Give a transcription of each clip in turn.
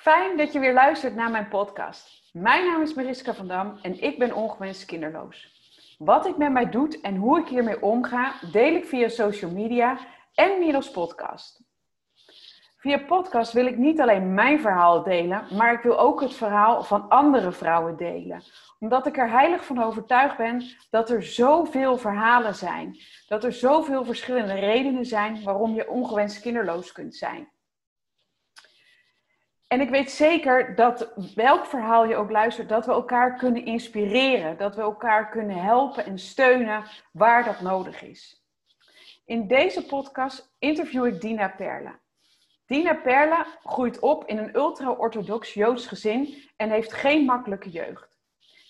Fijn dat je weer luistert naar mijn podcast. Mijn naam is Mariska van Dam en ik ben ongewenst kinderloos. Wat ik met mij doe en hoe ik hiermee omga, deel ik via social media en middels podcast. Via podcast wil ik niet alleen mijn verhaal delen, maar ik wil ook het verhaal van andere vrouwen delen. Omdat ik er heilig van overtuigd ben dat er zoveel verhalen zijn. Dat er zoveel verschillende redenen zijn waarom je ongewenst kinderloos kunt zijn. En ik weet zeker dat welk verhaal je ook luistert, dat we elkaar kunnen inspireren. Dat we elkaar kunnen helpen en steunen waar dat nodig is. In deze podcast interview ik Dina Perla. Dina Perla groeit op in een ultra-orthodox Joods gezin en heeft geen makkelijke jeugd.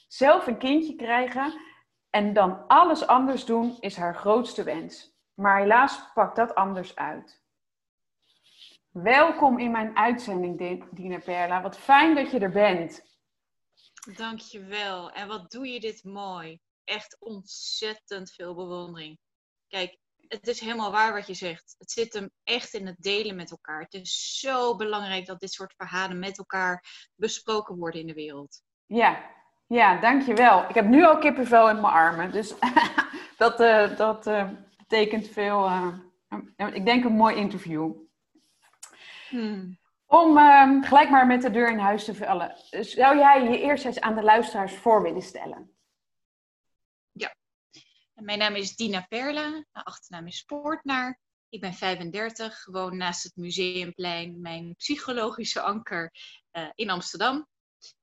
Zelf een kindje krijgen en dan alles anders doen is haar grootste wens. Maar helaas pakt dat anders uit. Welkom in mijn uitzending, Dina Perla. Wat fijn dat je er bent. Dankjewel. En wat doe je dit mooi. Echt ontzettend veel bewondering. Kijk, het is helemaal waar wat je zegt. Het zit hem echt in het delen met elkaar. Het is zo belangrijk dat dit soort verhalen met elkaar besproken worden in de wereld. Ja, ja dankjewel. Ik heb nu al kippenvel in mijn armen. Dus dat, uh, dat uh, betekent veel. Uh, ik denk een mooi interview. Hmm. Om ehm, gelijk maar met de deur in huis te vallen. Zou jij je eerst eens aan de luisteraars voor willen stellen? Mijn naam is Dina Perla, mijn achternaam is Poortnaar. Ik ben 35, gewoon naast het Museumplein, mijn psychologische anker uh, in Amsterdam.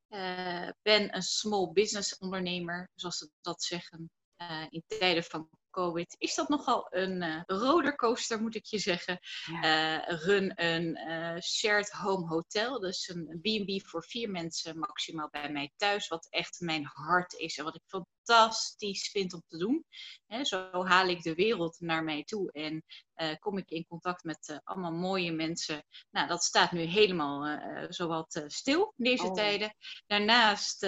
Uh, ben een small business ondernemer, zoals ze dat zeggen, uh, in tijden van COVID is dat nogal een uh, rollercoaster, moet ik je zeggen. Uh, run een uh, shared home hotel, dus een B&B voor vier mensen maximaal bij mij thuis, wat echt mijn hart is en wat ik fantastisch vind om te doen. zo haal ik de wereld naar mij toe en kom ik in contact met uh, allemaal mooie mensen. Nou, dat staat nu helemaal uh, zowat stil in deze oh. tijden. Daarnaast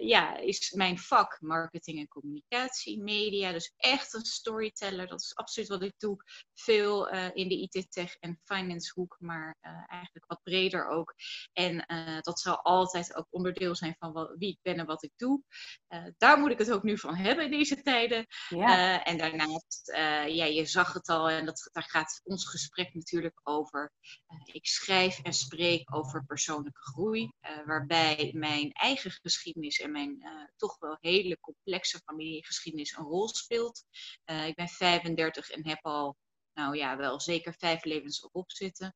ja, is mijn vak marketing en communicatie, media. Dus echt een storyteller. Dat is absoluut wat ik doe. Veel in de IT-tech en finance hoek, maar eigenlijk wat breder ook. En dat zal altijd ook onderdeel zijn van wat, wie ik ben en wat ik doe. daar moet ik het ook nu van hebben in deze tijden. Ja. en daarnaast, ja, je zag het al en dat daar gaat ons gesprek natuurlijk over. Uh, ik schrijf en spreek over persoonlijke groei, uh, waarbij mijn eigen geschiedenis en mijn uh, toch wel hele complexe familiegeschiedenis een rol speelt. ik ben 35 en heb al, nou ja, wel zeker vijf levens erop zitten.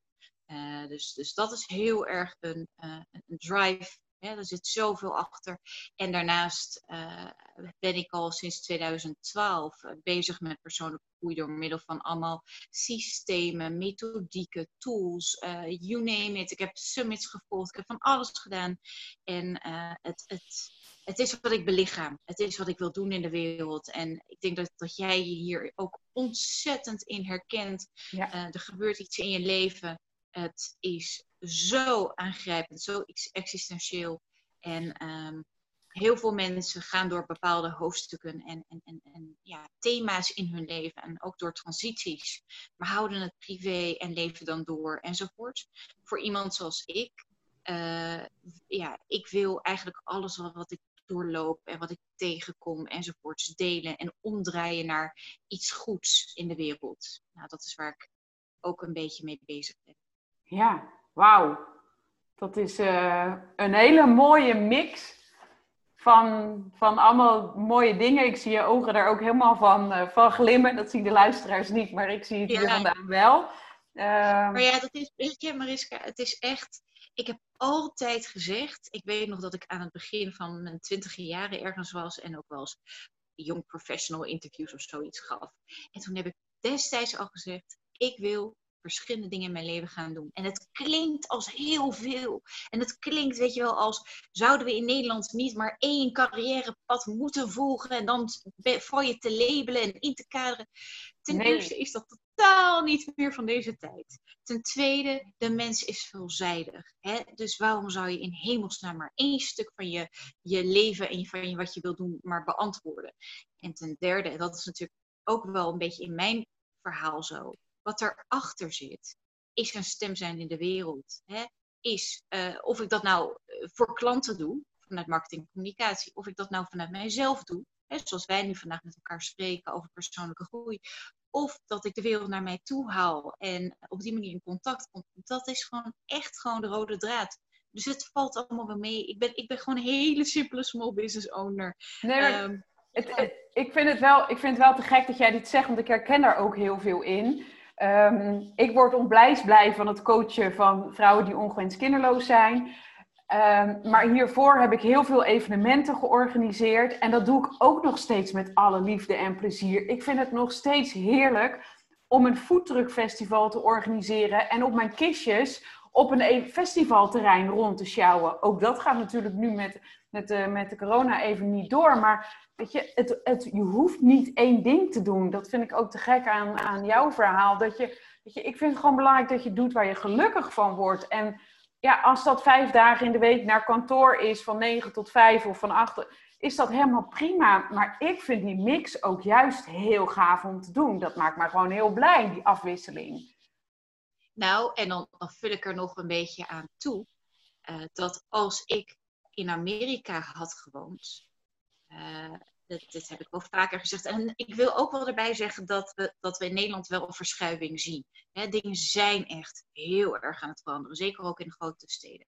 dus, dus dat is heel erg een, een drive er zit zoveel achter. En daarnaast uh, ben ik al sinds 2012 eh, bezig met persoonlijke groei door middel van allemaal systemen, methodieken, tools, uh, you name it. Ik heb summits gevolgd, ik heb van alles gedaan. En het, het, het is wat ik belichaam. Het is wat ik wil doen in de wereld. En ik denk dat, dat jij je hier ook ontzettend in herkent. Ja. er gebeurt iets in je leven. Het is zo aangrijpend, zo existentieel. En um, heel veel mensen gaan door bepaalde hoofdstukken en, en, en, en ja, thema's in hun leven en ook door transities, maar houden het privé en leven dan door enzovoort. Voor iemand zoals ik, uh, ja, ik wil eigenlijk alles wat, wat ik doorloop en wat ik tegenkom enzovoorts delen en omdraaien naar iets goeds in de wereld. Nou, dat is waar ik ook een beetje mee bezig ben. Ja, Wauw, dat is uh, een hele mooie mix van, van allemaal mooie dingen. Ik zie je ogen daar ook helemaal van, uh, van glimmen. Dat zien de luisteraars niet, maar ik zie het hier vandaan wel. Uh, maar ja, dat is, weet je Mariska, het is echt... Ik heb altijd gezegd, ik weet nog dat ik aan het begin van mijn twintige jaren ergens was en ook wel eens young professional interviews of zoiets gaf. En toen heb ik destijds al gezegd, ik wil verschillende dingen in mijn leven gaan doen. En het klinkt als heel veel. En het klinkt, weet je wel, als zouden we in Nederland niet maar één carrièrepad moeten volgen en dan voor je te labelen en in te kaderen. Ten eerste is dat totaal niet meer van deze tijd. Ten tweede, de mens is veelzijdig. Hè? Dus waarom zou je in hemelsnaam maar één stuk van je, je leven en van je, wat je wilt doen, maar beantwoorden? En ten derde, en dat is natuurlijk ook wel een beetje in mijn verhaal zo wat erachter zit, is een stem zijn in de wereld. Hè? is of ik dat nou voor klanten doe, vanuit marketing en communicatie, of ik dat nou vanuit mijzelf doe, hè, zoals wij nu vandaag met elkaar spreken over persoonlijke groei, of dat ik de wereld naar mij toe haal en op die manier in contact kom, dat is gewoon echt gewoon de rode draad. Dus het valt allemaal wel mee. Ik ben, ik ben gewoon een hele simpele small business owner. Nee, ehm, het, ik, vind het wel, ik vind het wel te gek dat jij dit zegt, want ik herken daar ook heel veel in. Ehm, ik word onblijs blij van het coachen van vrouwen die ongewenst kinderloos zijn. Ehm, maar hiervoor heb ik heel veel evenementen georganiseerd. En dat doe ik ook nog steeds met alle liefde en plezier. Ik vind het nog steeds heerlijk om een foodtruckfestival te organiseren. En op mijn kistjes op een e- festivalterrein rond te sjouwen. Ook dat gaat natuurlijk nu met, met, de, met de corona even niet door. Maar weet je, het, het, je hoeft niet één ding te doen. Dat vind ik ook te gek aan, aan jouw verhaal. Dat je, weet je, ik vind het gewoon belangrijk dat je doet waar je gelukkig van wordt. En ja, als dat vijf dagen in de week naar kantoor is, van negen tot vijf of van acht, is dat helemaal prima. Maar ik vind die mix ook juist heel gaaf om te doen. Dat maakt me gewoon heel blij, die afwisseling. Nou, en dan, vul ik er nog een beetje aan toe. Uh, dat als ik in Amerika had gewoond, uh, dit, dit, heb ik wel vaker gezegd. En ik wil ook wel erbij zeggen dat we, dat we in Nederland wel een verschuiving zien. dingen zijn echt heel erg aan het veranderen, zeker ook in grote steden.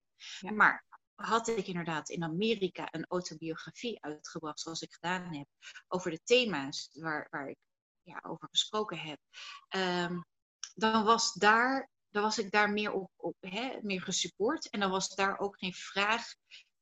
Maar had ik inderdaad in Amerika een autobiografie uitgebracht, zoals ik gedaan heb, over de thema's waar, waar ik ja, over gesproken heb, um, dan was daar dan was ik daar meer op, op hè, meer gesupport. En dan was daar ook geen vraag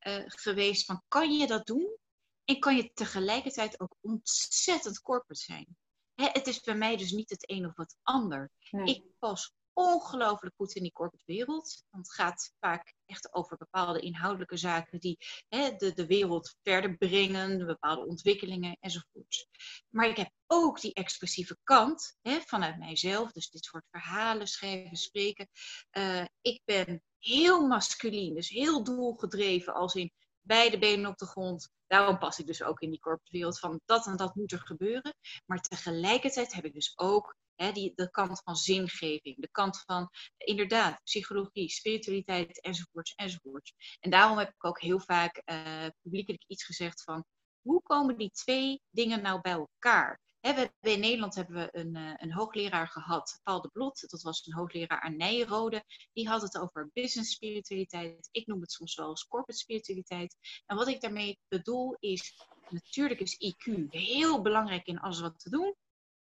uh, geweest van kan je dat doen? En kan je tegelijkertijd ook ontzettend corporate zijn. Hè, het is bij mij dus niet het een of het ander. Ik pas ongelooflijk goed in die corporate wereld. Want het gaat vaak echt over bepaalde inhoudelijke zaken die hè, de, de wereld verder brengen, bepaalde ontwikkelingen enzovoort. Maar ik heb ook die expressieve kant hè, vanuit mijzelf, dus dit soort verhalen, schrijven, spreken. Uh, ik ben heel masculien, dus heel doelgedreven, als in beide benen op de grond. Daarom pas ik dus ook in die corporate wereld van dat en dat moet er gebeuren. Maar tegelijkertijd heb ik dus ook die, de kant van zingeving, de kant van inderdaad psychologie, spiritualiteit enzovoorts enzovoorts. En daarom heb ik ook heel vaak uh, publiekelijk iets gezegd van hoe komen die twee dingen nou bij elkaar? We hebben in Nederland hebben we een, uh, een, hoogleraar gehad, Paul de Blot. Dat was een hoogleraar aan Nijrode. Die had het over business spiritualiteit. Ik noem het soms wel als corporate spiritualiteit. En wat ik daarmee bedoel is, natuurlijk is IQ heel belangrijk in alles wat te doen.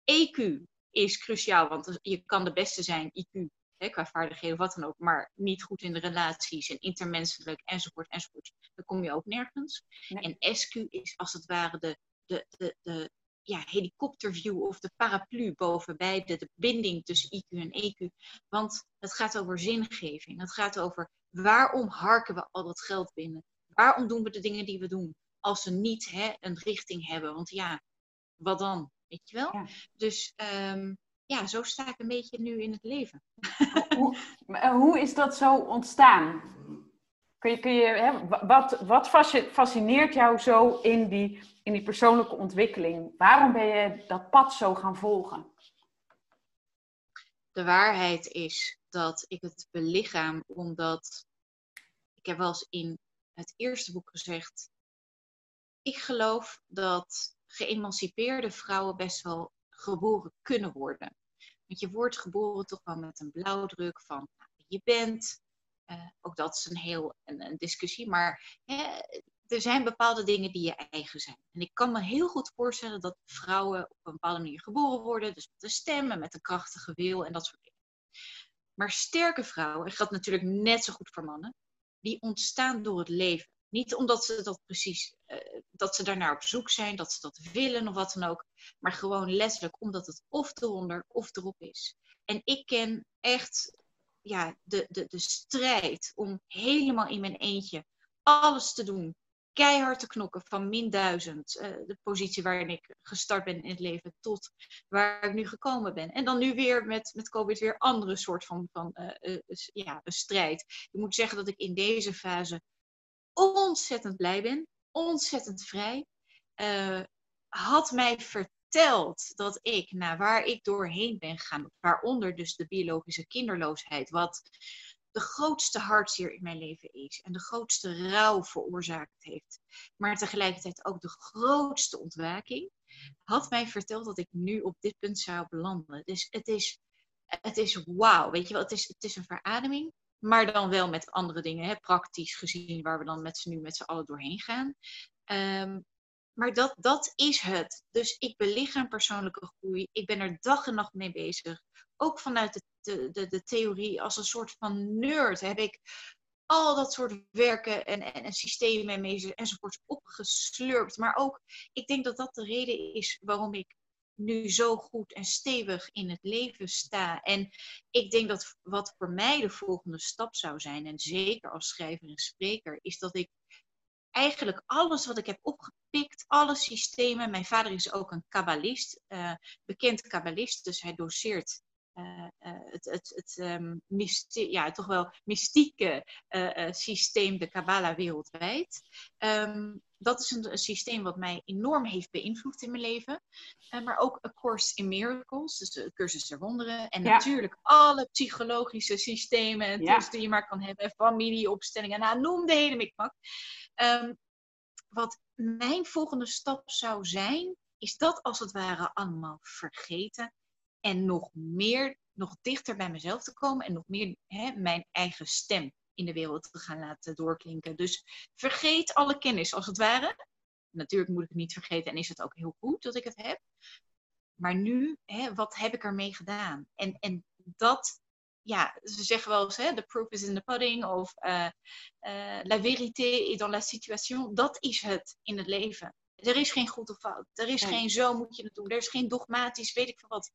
EQ is cruciaal, want je kan de beste zijn, IQ, hè, qua vaardigheden of wat dan ook, maar niet goed in de relaties en intermenselijk enzovoort enzovoort. Dan kom je ook nergens. En SQ is als het ware de, de, de, de ja, helikopterview of de paraplu boven beide, de binding tussen IQ en EQ. Want het gaat over zingeving. Het gaat over waarom harken we al dat geld binnen? Waarom doen we de dingen die we doen? Als ze niet hè, een richting hebben. Want ja, wat dan? Weet je wel? Dus um, ja, zo sta ik een beetje nu in het leven. hoe, hoe is dat zo ontstaan? Kun je, kun je, hè, wat, wat fascineert jou zo in die, in die persoonlijke ontwikkeling? Waarom ben je dat pad zo gaan volgen? De waarheid is dat ik het belichaam omdat ik heb wel eens in het eerste boek gezegd. Ik geloof dat geëmancipeerde vrouwen best wel geboren kunnen worden. Want je wordt geboren toch wel met een blauwdruk van nou, je bent. Uh, ook dat is een heel een, discussie. Maar hè, er zijn bepaalde dingen die je eigen zijn. En ik kan me heel goed voorstellen dat vrouwen op een bepaalde manier geboren worden. Dus met een stem en met een krachtige wil en dat soort dingen. Maar sterke vrouwen, en geldt natuurlijk net zo goed voor mannen, die ontstaan door het leven. Niet omdat ze dat precies, uh, dat ze daarnaar op zoek zijn, dat ze dat willen of wat dan ook. Maar gewoon letterlijk omdat het of eronder of erop is. En ik ken echt ja, de, de, de strijd om helemaal in mijn eentje alles te doen. Keihard te knokken van min duizend, uh, de positie waarin ik gestart ben in het leven, tot waar ik nu gekomen ben. En dan nu weer met, met COVID weer andere soort van, van uh, ja, een strijd. Ik moet zeggen dat ik in deze fase ontzettend blij ben, ontzettend vrij. Had mij verteld dat ik, naar waar ik doorheen ben gegaan, waaronder dus de biologische kinderloosheid, wat de grootste hartzeer in mijn leven is en de grootste rouw veroorzaakt heeft, maar tegelijkertijd ook de grootste ontwaking, had mij verteld dat ik nu op dit punt zou belanden. Dus het is, het is wauw, weet je wel, het is, het is een verademing, maar dan wel met andere dingen, hè, praktisch gezien, waar we dan met z'n nu met z'n allen doorheen gaan. Ehm, maar dat, dat is het. Dus ik belichaam persoonlijke groei. Ik ben er dag en nacht mee bezig. Ook vanuit de, de, de, theorie, als een soort van nerd, heb ik al dat soort werken en, en, en systemen en enzovoorts opgeslurpt. Maar ook, ik denk dat dat de reden is waarom ik nu zo goed en stevig in het leven sta. En ik denk dat wat voor mij de volgende stap zou zijn, en zeker als schrijver en spreker, is dat ik eigenlijk alles wat ik heb opgepikt, alle systemen. Mijn vader is ook een kabbalist, uh, bekend kabbalist, dus hij doseert uh, uh, het, het, het um, ja, toch wel mystieke systeem, de Kabbalah wereldwijd. Um, dat is een, een, systeem wat mij enorm heeft beïnvloed in mijn leven. maar ook A Course in Miracles, dus de cursus der wonderen. En natuurlijk alle psychologische systemen en ja. die je maar kan hebben. Familieopstellingen, nou, noem de hele mikmak. Um, wat mijn volgende stap zou zijn, is dat als het ware allemaal vergeten. En nog meer, nog dichter bij mezelf te komen en nog meer hè, mijn eigen stem in de wereld te gaan laten doorklinken. Dus vergeet alle kennis als het ware. Natuurlijk moet ik het niet vergeten en is het ook heel goed dat ik het heb. Maar nu, hè, wat heb ik ermee gedaan? En, en dat ja, ze zeggen wel eens, hè, the proof is in the pudding of uh, uh, la vérité est dans la situation. Dat is het in het leven. Er is geen goed of fout. Er is geen zo moet je het doen. Er is geen dogmatisch, weet ik veel wat.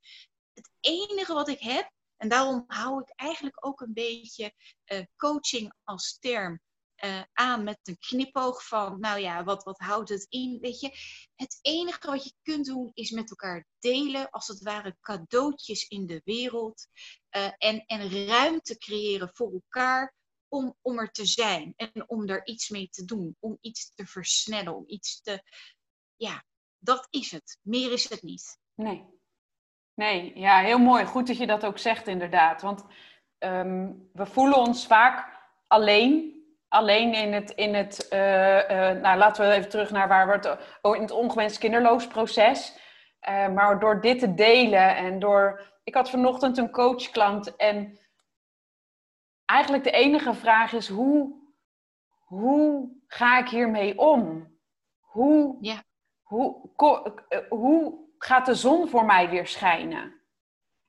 Het enige wat ik heb, en daarom hou ik eigenlijk ook een beetje uh, coaching als term uh, aan met een knipoog van, nou ja, wat, wat houdt het in? Weet je, het enige wat je kunt doen is met elkaar delen, als het ware cadeautjes in de wereld. Uh, en, en ruimte creëren voor elkaar om, om er te zijn en om er iets mee te doen, om iets te versnellen, om iets te. Ja, dat is het. Meer is het niet. Nee. Nee, ja, heel mooi. Goed dat je dat ook zegt, inderdaad. Want um, we voelen ons vaak alleen alleen in het, in het uh, uh, nou laten we even terug naar waar we het, oh, in het ongewenst kinderloos proces. Maar door dit te delen en door, ik had vanochtend een coachklant en eigenlijk de enige vraag is hoe, hoe ga ik hiermee om? Hoe, ja. hoe, hoe gaat de zon voor mij weer schijnen?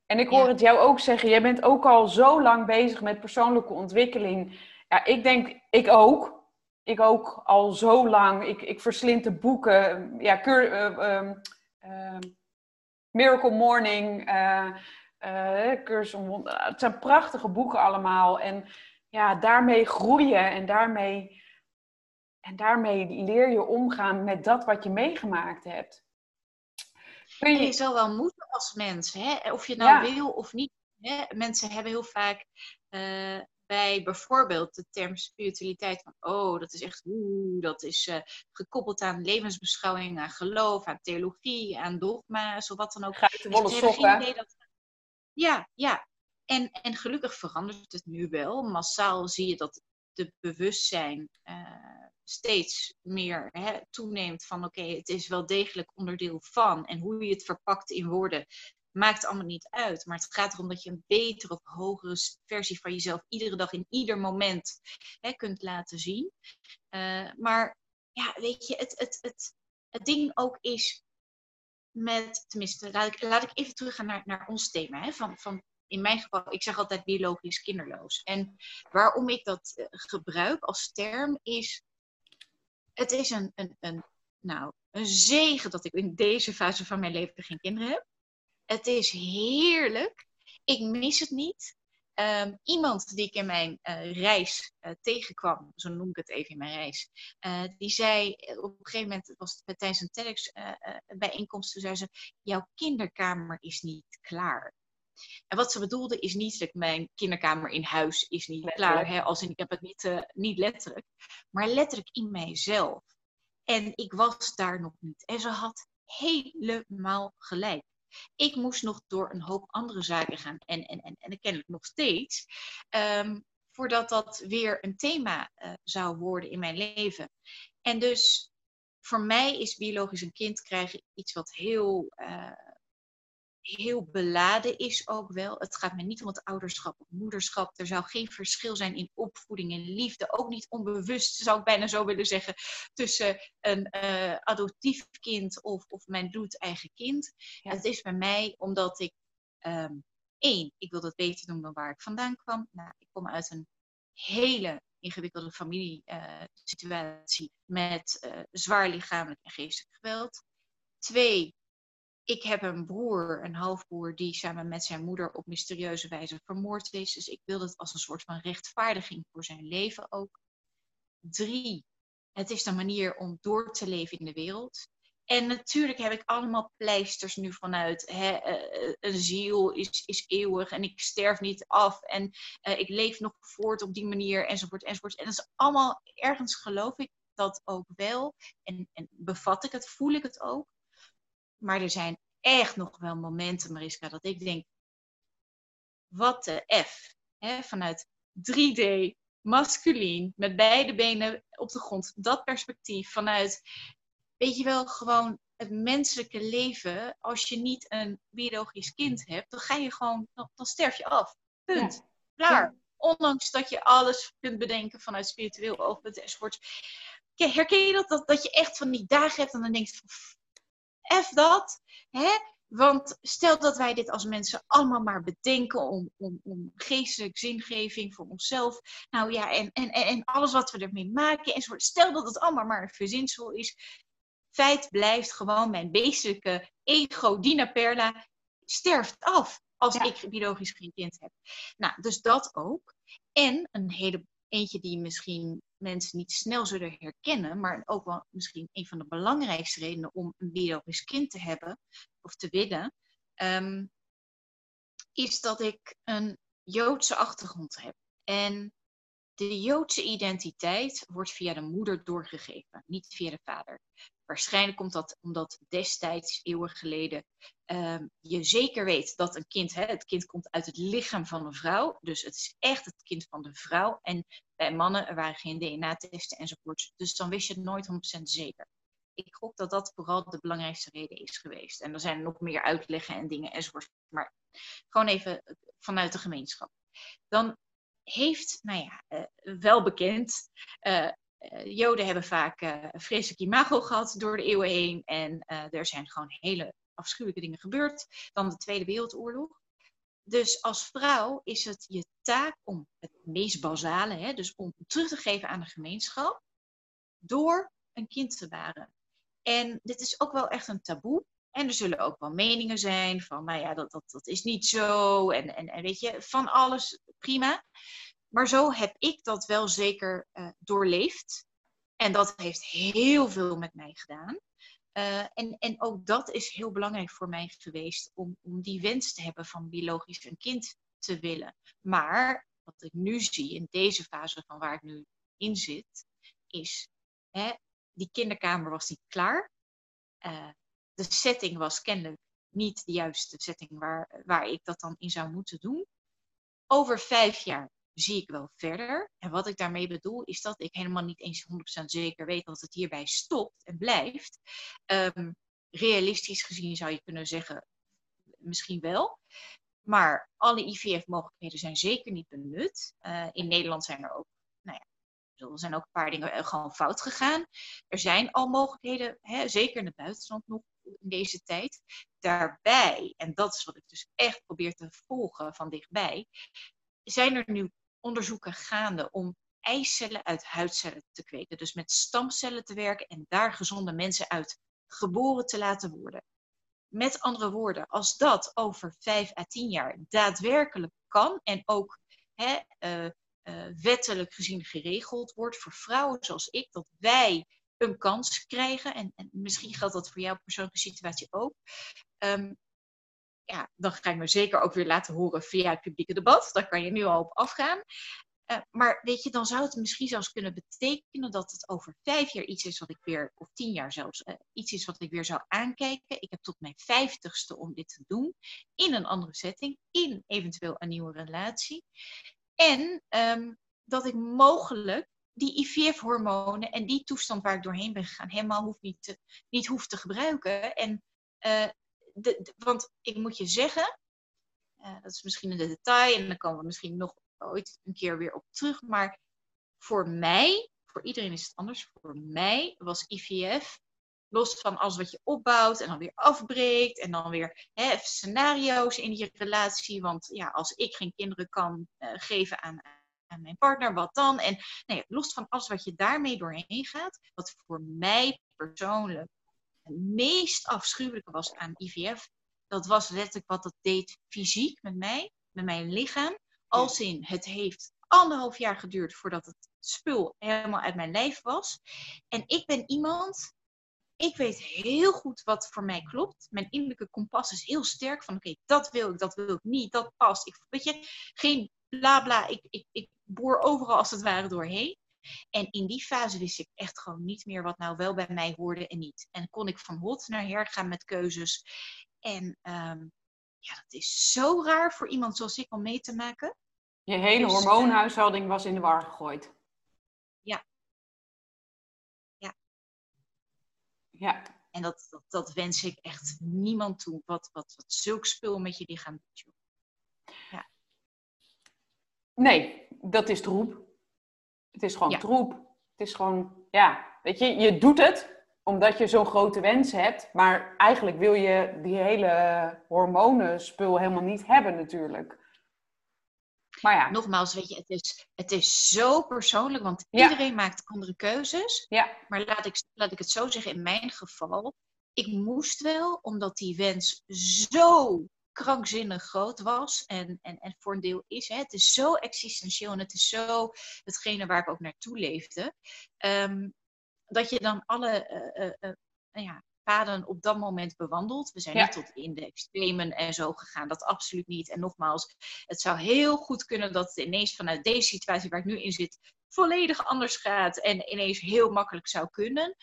En ik hoor ja. het jou ook zeggen, jij bent ook al zo lang bezig met persoonlijke ontwikkeling. Ja, ik denk, ik ook. Ik ook al zo lang. Ik, ik verslind de boeken. Ja, cur, uh, uh, Miracle Morning, uh, Cursus Het zijn prachtige boeken allemaal. En ja, daarmee groeien en daarmee, en daarmee leer je omgaan met dat wat je meegemaakt hebt. Kun je... je zal wel moeten als mens, hè? of je nou wil of niet. Hè? Mensen hebben heel vaak uh, bij bijvoorbeeld de term spiritualiteit van, oh, dat is echt, oeh, dat is uh, gekoppeld aan levensbeschouwing, aan geloof, aan theologie, aan dogma's of wat dan ook. Geitenwolle sokken. Dat... Ja, ja. En, en gelukkig verandert het nu wel. Massaal zie je dat de bewustzijn uh, steeds meer hè, toeneemt van oké, okay, het is wel degelijk onderdeel van. En hoe je het verpakt in woorden, maakt allemaal niet uit. Maar het gaat erom dat je een betere of hogere versie van jezelf iedere dag in ieder moment hè, kunt laten zien. Uh, maar ja, weet je, het, het, het, het ding ook is met, tenminste, laat ik, laat ik even teruggaan naar, naar ons thema. Hè, van, van, in mijn geval, ik zeg altijd biologisch kinderloos. En waarom ik dat uh, gebruik als term is, het is een, een, een, nou, een zegen dat ik in deze fase van mijn leven geen kinderen heb. Het is heerlijk. Ik mis het niet. Um, iemand die ik in mijn uh, reis uh, tegenkwam, zo noem ik het even in mijn reis, uh, die zei op een gegeven moment, was het tijdens een TEDx-bijeenkomst, toen zei ze, jouw kinderkamer is niet klaar. En wat ze bedoelde is niet dat mijn kinderkamer in huis is niet letterlijk. klaar, hè, als in, ik heb het niet, niet letterlijk, maar letterlijk in mijzelf. En ik was daar nog niet. En ze had helemaal gelijk. Ik moest nog door een hoop andere zaken gaan. En, en, en, en kennelijk nog steeds. Um, voordat dat weer een thema uh, zou worden in mijn leven. En dus voor mij is biologisch een kind krijgen iets wat heel, uh, heel beladen is ook wel. Het gaat me niet om het ouderschap of moederschap. Er zou geen verschil zijn in opvoeding en liefde. Ook niet onbewust, zou ik bijna zo willen zeggen, tussen een uh, adoptief kind of, of mijn bloedeigen kind. Ja. Het is bij mij omdat ik um, één, ik wil dat beter doen dan waar ik vandaan kwam. Nou, ik kom uit een hele ingewikkelde familiesituatie uh, met uh, zwaar lichamelijk en geestelijk geweld. Twee, ik heb een broer, een halfbroer, die samen met zijn moeder op mysterieuze wijze vermoord is. Dus ik wil het als een soort van rechtvaardiging voor zijn leven ook. Drie, het is de manier om door te leven in de wereld. En natuurlijk heb ik allemaal pleisters nu vanuit. Hè, uh, een ziel is, is eeuwig en ik sterf niet af en uh, ik leef nog voort op die manier enzovoort enzovoort. En dat is allemaal, ergens geloof ik dat ook wel. En, en bevat ik het, voel ik het ook. Maar er zijn echt nog wel momenten, Mariska, dat ik denk, wat de F. Hè, vanuit 3D, masculien, met beide benen op de grond. Dat perspectief vanuit weet je wel, gewoon het menselijke leven, als je niet een biologisch kind hebt, dan ga je gewoon, dan, dan sterf je af. Punt. Ja. Klaar. Ondanks dat je alles kunt bedenken vanuit spiritueel oogpunt enzovoort. Herken je dat, dat? Dat je echt van die dagen hebt en dan denkt F dat. Hè? Want stel dat wij dit als mensen allemaal maar bedenken om, om, om geestelijke zingeving voor onszelf. Nou ja, en, en, en alles wat we ermee maken enzovoort. Stel dat het allemaal maar een verzinsel is feit blijft gewoon mijn beestelijke ego, Dina Perla, sterft af als ik biologisch geen kind heb. Nou, dus dat ook. En een hele eentje die misschien mensen niet snel zullen herkennen, maar ook wel misschien een van de belangrijkste redenen om een biologisch kind te hebben of te willen, um, is dat ik een Joodse achtergrond heb. En de Joodse identiteit wordt via de moeder doorgegeven, niet via de vader. Waarschijnlijk komt dat omdat destijds, eeuwen geleden, um, je zeker weet dat een kind, hè, het kind komt uit het lichaam van een vrouw. Dus het is echt het kind van de vrouw. En bij mannen, er waren geen DNA-testen enzovoort. Dus dan wist je het nooit 100% zeker. Ik gok dat dat vooral de belangrijkste reden is geweest. En er zijn nog meer uitleggen en dingen enzovoort. Maar gewoon even vanuit de gemeenschap. Dan heeft, nou ja, uh, wel bekend, uh, Joden hebben vaak uh, vreselijk imago gehad door de eeuwen heen. En uh, er zijn gewoon hele afschuwelijke dingen gebeurd. Dan de Tweede Wereldoorlog. Dus als vrouw is het je taak om het meest basale, hè, dus om terug te geven aan de gemeenschap, door een kind te baren. En dit is ook wel echt een taboe. En er zullen ook wel meningen zijn van, nou ja, dat, dat, dat is niet zo. En, en, en weet je, van alles prima. Maar zo heb ik dat wel zeker uh, doorleefd. En dat heeft heel veel met mij gedaan. Uh, en, en ook dat is heel belangrijk voor mij geweest om, om die wens te hebben van biologisch een kind te willen. Maar wat ik nu zie in deze fase van waar ik nu in zit, is hè, die kinderkamer was niet klaar. Uh, de setting was kennelijk niet de juiste setting waar, waar ik dat dan in zou moeten doen. Over vijf jaar zie ik wel verder. En wat ik daarmee bedoel, is dat ik helemaal niet eens 100% zeker weet dat het hierbij stopt en blijft. Um, realistisch gezien zou je kunnen zeggen, misschien wel. Maar alle IVF-mogelijkheden zijn zeker niet benut. Uh, in Nederland zijn er ook, nou ja, er zijn ook een paar dingen gewoon fout gegaan. Er zijn al mogelijkheden, hè, zeker in het buitenland nog in deze tijd. Daarbij, en dat is wat ik dus echt probeer te volgen van dichtbij, zijn er nu onderzoeken gaande om eicellen uit huidcellen te kweken. Dus met stamcellen te werken en daar gezonde mensen uit geboren te laten worden. Met andere woorden, als dat over vijf à tien jaar daadwerkelijk kan en ook hè, uh, uh, wettelijk gezien geregeld wordt voor vrouwen zoals ik, dat wij een kans krijgen, en, en misschien geldt dat voor jouw persoonlijke situatie ook, um, ja, dan ga ik me zeker ook weer laten horen via het publieke debat. Daar kan je nu al op afgaan. Uh, maar weet je, dan zou het misschien zelfs kunnen betekenen dat het over vijf jaar iets is wat ik weer, of tien jaar zelfs, uh, iets is wat ik weer zou aankijken. Ik heb tot mijn vijftigste om dit te doen, in een andere setting, in eventueel een nieuwe relatie. En um, dat ik mogelijk die IVF-hormonen en die toestand waar ik doorheen ben gegaan, helemaal hoef niet, te, niet hoef te gebruiken. En, uh, want ik moet je zeggen, uh, dat is misschien een detail en dan komen we misschien nog ooit een keer weer op terug. Maar voor mij, voor iedereen is het anders, voor mij was IVF los van alles wat je opbouwt en dan weer afbreekt en dan weer hè, scenario's in je relatie. Want ja, als ik geen kinderen kan uh, geven aan, aan mijn partner, wat dan? En nee, los van alles wat je daarmee doorheen gaat, wat voor mij persoonlijk meest afschuwelijke was aan IVF, dat was letterlijk wat dat deed fysiek met mij, met mijn lichaam. Als in, het heeft anderhalf jaar geduurd voordat het spul helemaal uit mijn lijf was. En ik ben iemand, ik weet heel goed wat voor mij klopt. Mijn innerlijke kompas is heel sterk van oké, dat wil ik, dat wil ik niet, dat past. Ik, weet je, geen bla bla, ik, ik, ik boor overal als het ware doorheen. En in die fase wist ik echt gewoon niet meer wat nou wel bij mij hoorde en niet. En kon ik van hot naar her gaan met keuzes. En um, ja, dat is zo raar voor iemand zoals ik om mee te maken. Je hele dus, hormoonhuishouding was in de war gegooid. Ja. Ja. Ja. En dat, dat, dat wens ik echt niemand toe. Wat, wat, wat zulk spul met je lichaam doet. Ja. Nee, dat is troep. Het is gewoon troep. Het is gewoon, ja, weet je, je doet het omdat je zo'n grote wens hebt, maar eigenlijk wil je die hele hormonenspul helemaal niet hebben natuurlijk. Maar ja. Nogmaals, weet je, het is, het is zo persoonlijk, want iedereen maakt andere keuzes. Ja. Maar laat ik, laat ik het zo zeggen, in mijn geval, ik moest wel, omdat die wens zo krankzinnig groot was en, en, en voor een deel is. Hè. Het is zo existentieel en het is zo hetgene waar ik ook naartoe leefde. Um, dat je dan alle uh, uh, nou ja, paden op dat moment bewandelt. We zijn niet tot in de extremen en zo gegaan, dat absoluut niet. En nogmaals, het zou heel goed kunnen dat het ineens vanuit deze situatie waar ik nu in zit, volledig anders gaat en ineens heel makkelijk zou kunnen.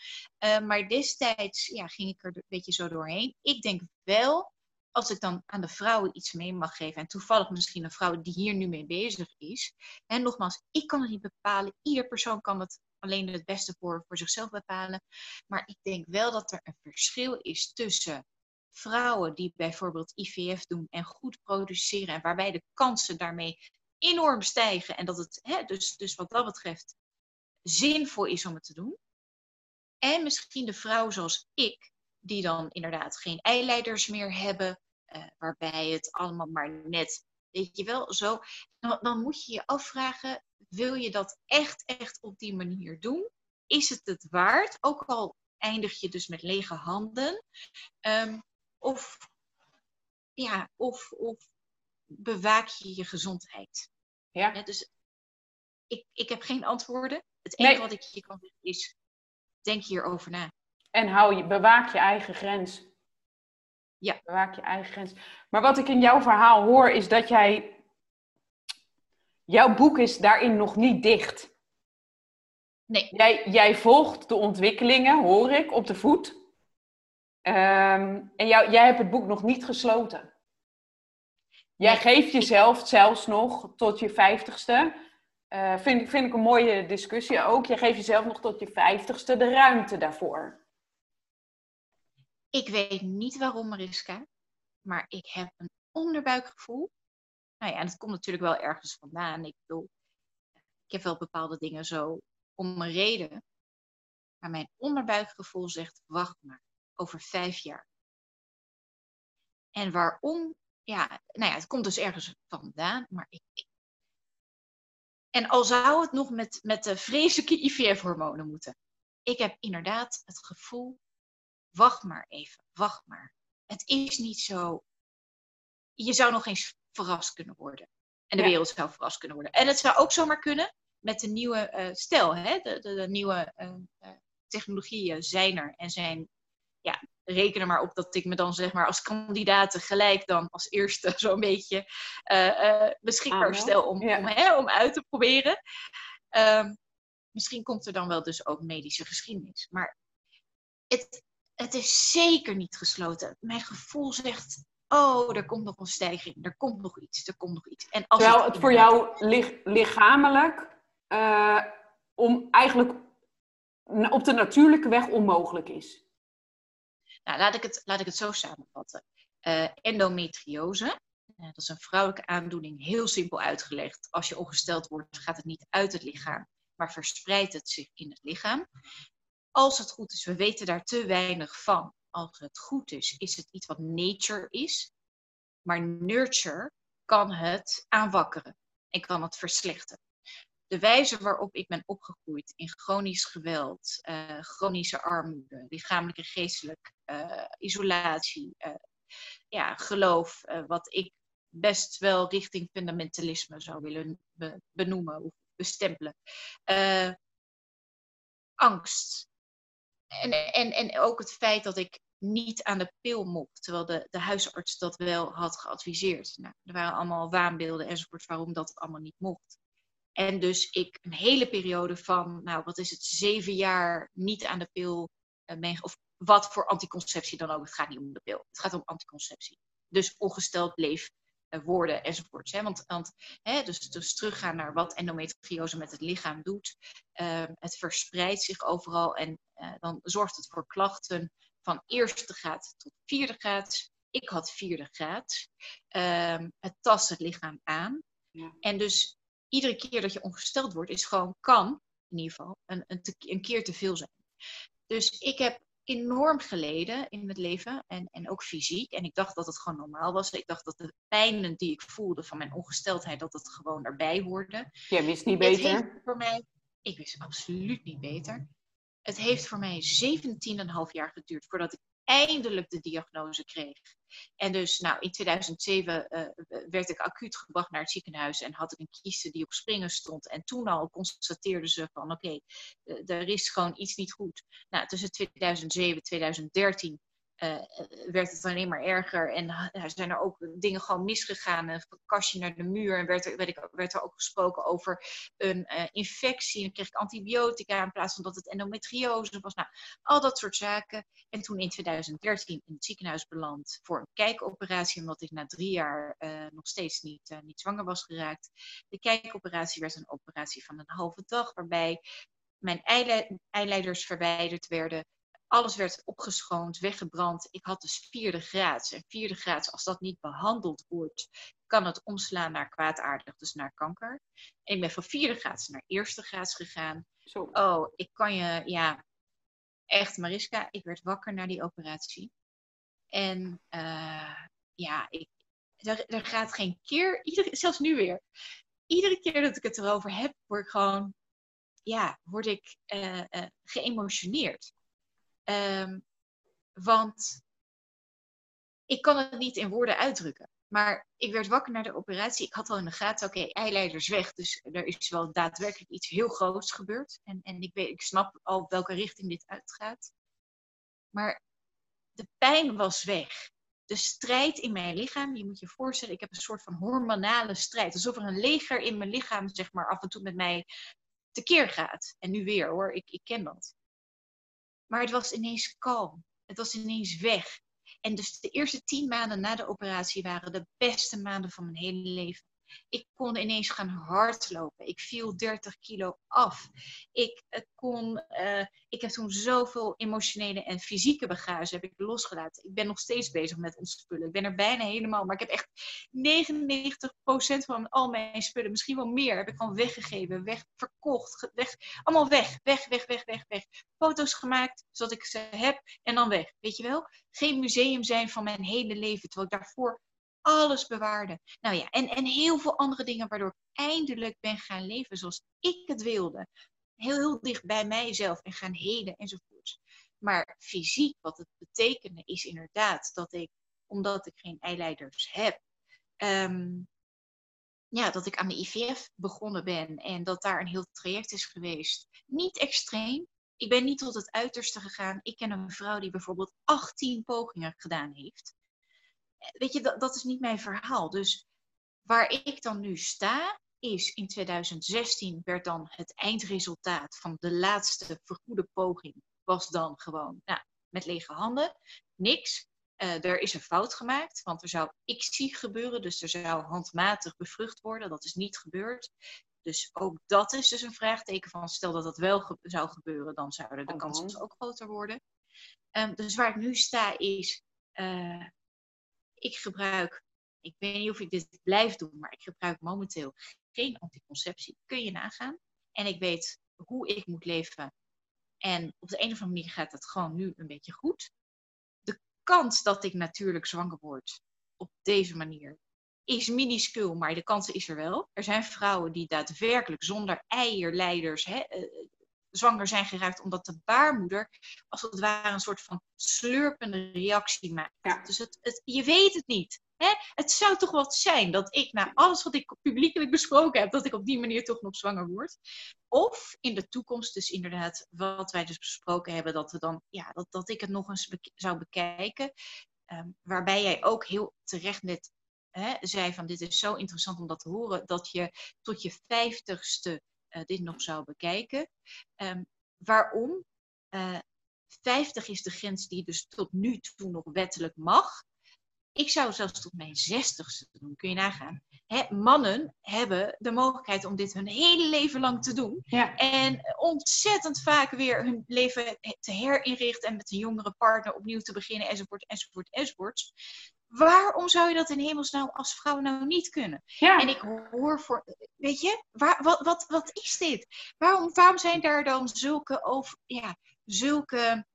Uh, maar destijds ja, ging ik er een beetje zo doorheen. Ik denk wel als ik dan aan de vrouwen iets mee mag geven, en toevallig misschien een vrouw die hier nu mee bezig is, en nogmaals, ik kan het niet bepalen, ieder persoon kan het alleen het beste voor, voor zichzelf bepalen, maar ik denk wel dat er een verschil is tussen vrouwen die bijvoorbeeld IVF doen en goed produceren, en waarbij de kansen daarmee enorm stijgen, en dat het hè, dus, dus wat dat betreft zinvol is om het te doen. En misschien de vrouw zoals ik, die dan inderdaad geen eileiders meer hebben, waarbij het allemaal maar net, weet je wel, zo. Dan, dan moet je je afvragen, wil je dat echt, echt op die manier doen? Is het het waard? Ook al eindig je dus met lege handen. Um, of, ja, of, of bewaak je je gezondheid? Ja. ja dus ik, ik heb geen antwoorden. Het enige wat ik je kan zeggen is, denk hierover na. En hou je, bewaak je eigen grens. Ja. Bewaak je eigen grens. Maar wat ik in jouw verhaal hoor, is dat jij. Jouw boek is daarin nog niet dicht. Nee. Jij, jij volgt de ontwikkelingen, hoor ik, op de voet. Um, en jou, jij hebt het boek nog niet gesloten. Jij nee. geeft jezelf zelfs nog tot je vijftigste. Uh, vind, vind ik een mooie discussie ook. Jij geeft jezelf nog tot je vijftigste de ruimte daarvoor. Ik weet niet waarom, Mariska, maar ik heb een onderbuikgevoel. Nou ja, en het komt natuurlijk wel ergens vandaan. Ik bedoel, ik heb wel bepaalde dingen zo om een reden. Maar mijn onderbuikgevoel zegt, wacht maar, over vijf jaar. En waarom? Ja, nou ja, het komt dus ergens vandaan, maar ik, ik en al zou het nog met, met de vreselijke IVF-hormonen moeten. Ik heb inderdaad het gevoel wacht maar even, wacht maar. Het is niet zo. Je zou nog eens verrast kunnen worden. En de ja. wereld zou verrast kunnen worden. En het zou ook zomaar kunnen met de nieuwe uh, stijl. Hè? De, de, de nieuwe uh, uh, technologieën zijn er en zijn. Ja, reken er maar op dat ik me dan zeg maar als kandidaat gelijk dan als eerste zo'n beetje beschikbaar ah, stel om, ja. om, hè, om uit te proberen. Um, misschien komt er dan wel dus ook medische geschiedenis. Maar het, het is zeker niet gesloten. Mijn gevoel zegt, oh, er komt nog een stijging, er komt nog iets, er komt nog iets. En als Terwijl het, het voor jou lich lichamelijk uh, om eigenlijk op de natuurlijke weg onmogelijk is? Nou, laat ik het, laat ik het zo samenvatten. Uh, endometriose, dat is een vrouwelijke aandoening, heel simpel uitgelegd. Als je ongesteld wordt, gaat het niet uit het lichaam, maar verspreidt het zich in het lichaam. Als het goed is, we weten daar te weinig van. Als het goed is, is het iets wat nature is. Maar nurture kan het aanwakkeren en kan het verslechteren. De wijze waarop ik ben opgegroeid in chronisch geweld, uh, chronische armoede, lichamelijke geestelijke uh, isolatie, uh, ja, geloof, wat ik best wel richting fundamentalisme zou willen benoemen of bestempelen. angst. En, en, en ook het feit dat ik niet aan de pil mocht, terwijl de, de huisarts dat wel had geadviseerd. Nou, er waren allemaal waanbeelden enzovoort waarom dat allemaal niet mocht. En dus ik een hele periode van, nou wat is het, zeven jaar niet aan de pil uh, ben, of wat voor anticonceptie dan ook. Het gaat niet om de pil, het gaat om anticonceptie. Dus ongesteld bleef uh, worden enzovoorts. Hè? Want, want hè, dus, dus teruggaan naar wat endometriose met het lichaam doet. Uh, het verspreidt zich overal en uh, dan zorgt het voor klachten van eerste graad tot vierde graad. Ik had vierde graad. Um, het tast het lichaam aan. Ja. En dus iedere keer dat je ongesteld wordt, is gewoon kan, in ieder geval, een, een, te, een keer te veel zijn. Dus ik heb enorm geleden in het leven en, en ook fysiek. En ik dacht dat het gewoon normaal was. Ik dacht dat de pijnen die ik voelde van mijn ongesteldheid, dat het gewoon erbij hoorde. Jij wist niet beter? voor mij, ik wist absoluut niet beter. Het heeft voor mij 17,5 jaar geduurd voordat ik eindelijk de diagnose kreeg. En dus nou, in 2007 uh, eh, werd ik acuut gebracht naar het ziekenhuis en had ik een kieste die op springen stond. En toen al constateerden ze van oké, okay, uh, er is gewoon iets niet goed. Nou, tussen 2007 en 2013 uh, werd het alleen maar erger. En zijn er ook dingen gewoon misgegaan. Een kastje naar de muur. En werd er, werd, ik, werd er ook gesproken over een uh, infectie. En kreeg ik antibiotica in plaats van dat het endometriose was. Nou, al dat soort zaken. En toen in 2013 in het ziekenhuis beland voor een kijkoperatie. Omdat ik na drie jaar nog steeds niet, niet zwanger was geraakt. De kijkoperatie werd een operatie van een halve dag. Waarbij mijn eileiders verwijderd werden alles werd opgeschoond, weggebrand. Ik had dus vierde graad. En vierde graad, als dat niet behandeld wordt, kan het omslaan naar kwaadaardig, dus naar kanker. En ik ben van vierde graad naar eerste graad gegaan. Zo. Oh, ik kan je, ja, echt Mariska, ik werd wakker na die operatie. En uh, ja, ik, er, er, gaat geen keer, iedere, zelfs nu weer, iedere keer dat ik het erover heb, word ik gewoon, ja, word ik uh, uh, geëmotioneerd. Um, want ik kan het niet in woorden uitdrukken. Maar ik werd wakker na de operatie. Ik had al in de gaten, oké, okay, eileiders weg. Dus er is wel daadwerkelijk iets heel groots gebeurd. En, en ik, weet, ik snap al welke richting dit uitgaat. Maar de pijn was weg. De strijd in mijn lichaam, je moet je voorstellen, ik heb een soort van hormonale strijd. Alsof er een leger in mijn lichaam, zeg maar, af en toe met mij tekeer gaat. En nu weer hoor, ik, ik ken dat. Maar het was ineens kalm. Het was ineens weg. En dus de eerste tien maanden na de operatie waren de beste maanden van mijn hele leven. Ik kon ineens gaan hardlopen. Ik viel 30 kilo af. Ik, kon, uh, ik heb toen zoveel emotionele en fysieke bagage heb ik losgelaten. Ik ben nog steeds bezig met ontspullen. Ik ben er bijna helemaal, maar ik heb echt 99% van al mijn spullen, misschien wel meer, heb ik gewoon weggegeven, weg, verkocht, weg, allemaal weg, weg, weg, weg, weg, weg. Foto's gemaakt, zodat ik ze heb en dan weg. Weet je wel? Geen museum zijn van mijn hele leven, terwijl ik daarvoor alles bewaarde. Nou ja, en, en heel veel andere dingen waardoor ik eindelijk ben gaan leven zoals ik het wilde. Heel, heel dicht bij mijzelf en gaan heden enzovoorts. Maar fysiek, wat het betekende, is inderdaad dat ik, omdat ik geen eileiders heb, ehm, ja, dat ik aan de IVF begonnen ben en dat daar een heel traject is geweest. Niet extreem. Ik ben niet tot het uiterste gegaan. Ik ken een vrouw die bijvoorbeeld 18 pogingen gedaan heeft weet je, dat, dat is niet mijn verhaal. Dus waar ik dan nu sta, is in 2016 werd dan het eindresultaat van de laatste vergoede poging, was dan gewoon nou, met lege handen, niks. Uh, er is een fout gemaakt, want er zou ICSI gebeuren, dus er zou handmatig bevrucht worden. Dat is niet gebeurd. Dus ook dat is dus een vraagteken van stel dat dat wel zou gebeuren, dan zouden de oh, kansen dus ook groter worden. Um, dus waar ik nu sta is, uh, ik gebruik, ik weet niet of ik dit blijf doen, maar ik gebruik momenteel geen anticonceptie. Kun je nagaan. En ik weet hoe ik moet leven. En op de een of andere manier gaat het gewoon nu een beetje goed. De kans dat ik natuurlijk zwanger word op deze manier is minuscuul, maar de kans is er wel. Er zijn vrouwen die daadwerkelijk zonder eierleiders hè, eh, zwanger zijn geraakt, omdat de baarmoeder als het ware een soort van slurpende reactie maakt. Dus het, het, je weet het niet. Hè? Het zou toch wat zijn dat ik na alles wat ik publiekelijk besproken heb, dat ik op die manier toch nog zwanger word. Of in de toekomst, dus inderdaad, wat wij dus besproken hebben, dat, we dan, ja, dat, dat ik het nog eens zou bekijken. Um, waarbij jij ook heel terecht net hè, zei van dit is zo interessant om dat te horen, dat je tot je vijftigste dit nog zou bekijken. Um, waarom? Uh, eh, 50 is de grens die dus tot nu toe nog wettelijk mag. Ik zou zelfs tot mijn zestigste doen, kun je nagaan. mannen hebben de mogelijkheid om dit hun hele leven lang te doen. Ja. En ontzettend vaak weer hun leven te herinrichten en met een jongere partner opnieuw te beginnen, enzovoort, enzovoort, enzovoort. Waarom zou je dat in hemelsnaam als vrouw nou niet kunnen? Ja. En ik hoor voor, weet je, waar, wat, wat, wat is dit? Waarom, waarom zijn daar dan zulke, over, ja, zulke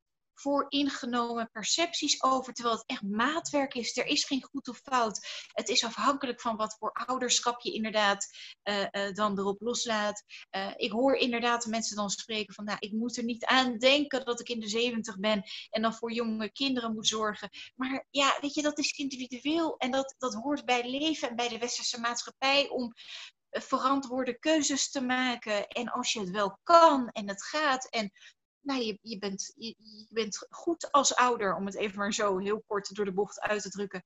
vooringenomen percepties over, terwijl het echt maatwerk is. Er is geen goed of fout. Het is afhankelijk van wat voor ouderschap je inderdaad uh, uh, dan erop loslaat. Uh, ik hoor inderdaad mensen dan spreken van, nou, ik moet er niet aan denken dat ik in de zeventig ben en dan voor jonge kinderen moet zorgen. Maar ja, weet je, dat is individueel en dat, dat hoort bij leven en bij de westerse maatschappij om verantwoorde keuzes te maken. En als je het wel kan en het gaat en nou, je, bent, bent goed als ouder, om het even maar zo heel kort door de bocht uit te drukken.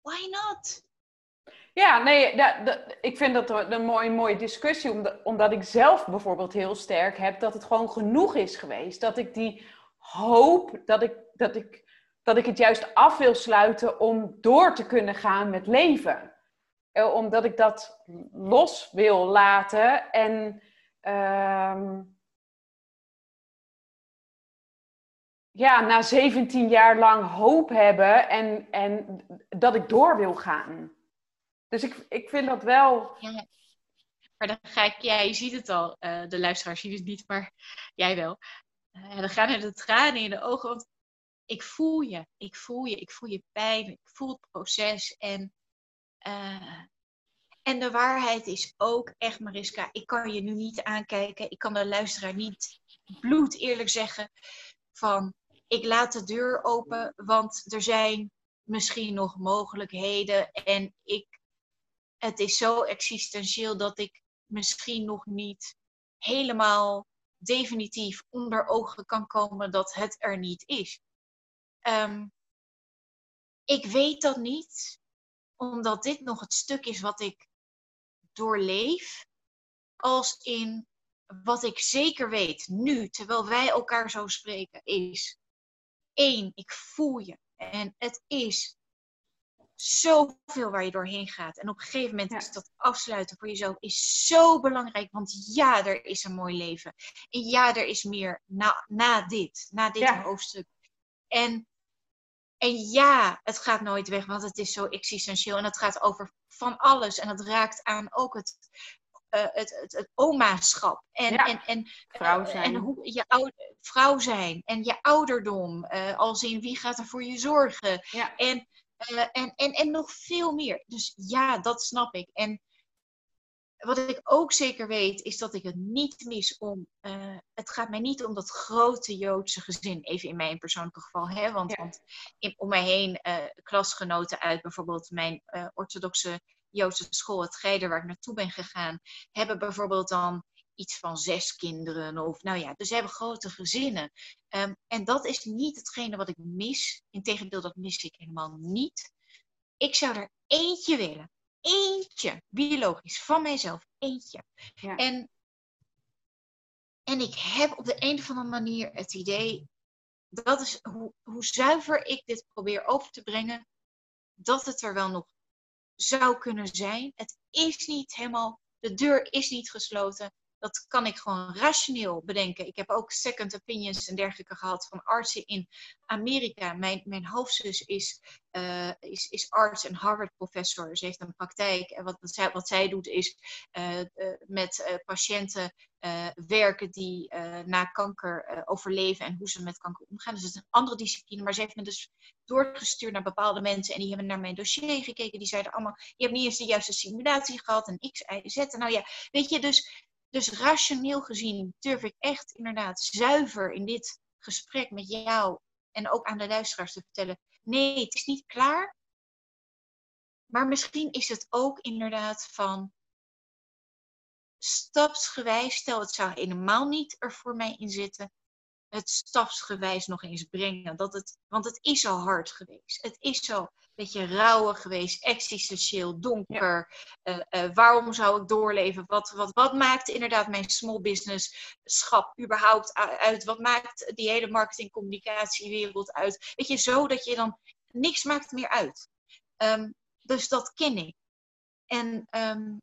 Why not? Ja, nee, dat, dat, ik vind dat een mooie, discussie, omdat, ik zelf bijvoorbeeld heel sterk heb dat het gewoon genoeg is geweest. Dat ik die hoop, dat ik, dat ik, dat ik het juist af wil sluiten om door te kunnen gaan met leven. Eh, omdat ik dat los wil laten en... Uh, ja, na 17 jaar lang hoop hebben en, en dat ik door wil gaan. Dus ik, ik vind dat wel. Maar dan ga ik, ja, je ziet het al, uh, de luisteraars zien het niet, maar jij wel. Uh, dan gaan er de tranen in de ogen, want ik voel je, ik voel je, ik voel je pijn, ik voel het proces. En, uh, en de waarheid is ook echt, Mariska, ik kan je nu niet aankijken, ik kan de luisteraar niet bloed eerlijk zeggen van ik laat de deur open, want er zijn misschien nog mogelijkheden. En ik, het is zo existentieel dat ik misschien nog niet helemaal definitief onder ogen kan komen dat het er niet is. Ehm, ik weet dat niet, omdat dit nog het stuk is wat ik doorleef, als in wat ik zeker weet nu, terwijl wij elkaar zo spreken, is één, ik voel je. En het is zoveel waar je doorheen gaat. En op een gegeven moment is dat afsluiten voor jezelf is zo belangrijk. Want ja, er is een mooi leven. En ja, er is meer na, na dit, na dit hoofdstuk. En, en ja, het gaat nooit weg, want het is zo existentieel. En het gaat over van alles. En het raakt aan ook het, uh, het, het, het omaschap. En, en, en, vrouw zijn. en hoe je oude, vrouw zijn. En je ouderdom. Uh, als in wie gaat er voor je zorgen. Ja. En, uh, en, en, en nog veel meer. Dus ja, dat snap ik. En wat ik ook zeker weet, is dat ik het niet mis om. Uh, het gaat mij niet om dat grote Joodse gezin, even in mijn persoonlijke geval. Hè? Want, ja. want in, om mij heen uh, klasgenoten uit bijvoorbeeld mijn uh, orthodoxe Joodse school, het Geider, waar ik naartoe ben gegaan, hebben bijvoorbeeld dan iets van zes kinderen. Of nou ja, dus ze hebben grote gezinnen. Um, en dat is niet hetgene wat ik mis. Integendeel, dat mis ik helemaal niet. Ik zou er eentje willen. Eentje, biologisch, van mijzelf, eentje. Ja. En, en ik heb op de een of andere manier het idee, dat is hoe, hoe zuiver ik dit probeer over te brengen, dat het er wel nog zou kunnen zijn. Het is niet helemaal De deur is niet gesloten. Dat kan ik gewoon rationeel bedenken. Ik heb ook second opinions en dergelijke gehad van artsen in Amerika. Mijn, mijn hoofdzus is, uh, is, is arts en Harvard-professor. Ze heeft een praktijk. En wat, wat, zij, wat zij doet is uh, uh, met patiënten werken die na kanker overleven en hoe ze met kanker omgaan. Dus het is een andere discipline. Maar ze heeft me dus doorgestuurd naar bepaalde mensen en die hebben naar mijn dossier gekeken. Die zeiden allemaal: Je hebt niet eens de juiste simulatie gehad en X, Y, Z. Nou ja, weet je, dus dus rationeel gezien durf ik echt inderdaad zuiver in dit gesprek met jou en ook aan de luisteraars te vertellen: nee, het is niet klaar. Maar misschien is het ook inderdaad van stapsgewijs, stel het zou helemaal niet er voor mij in zitten, het stapsgewijs nog eens brengen. Dat het, want het is al hard geweest. Het is zo beetje rauwig geweest, existentieel, donker. Ja. Uh, uh, waarom zou ik doorleven? Wat, wat, wat maakt inderdaad mijn small business schap überhaupt uit? Wat maakt die hele marketing communicatiewereld uit? Weet je, zo dat je dan niks maakt meer uit. Um, dus dat ken ik. En um,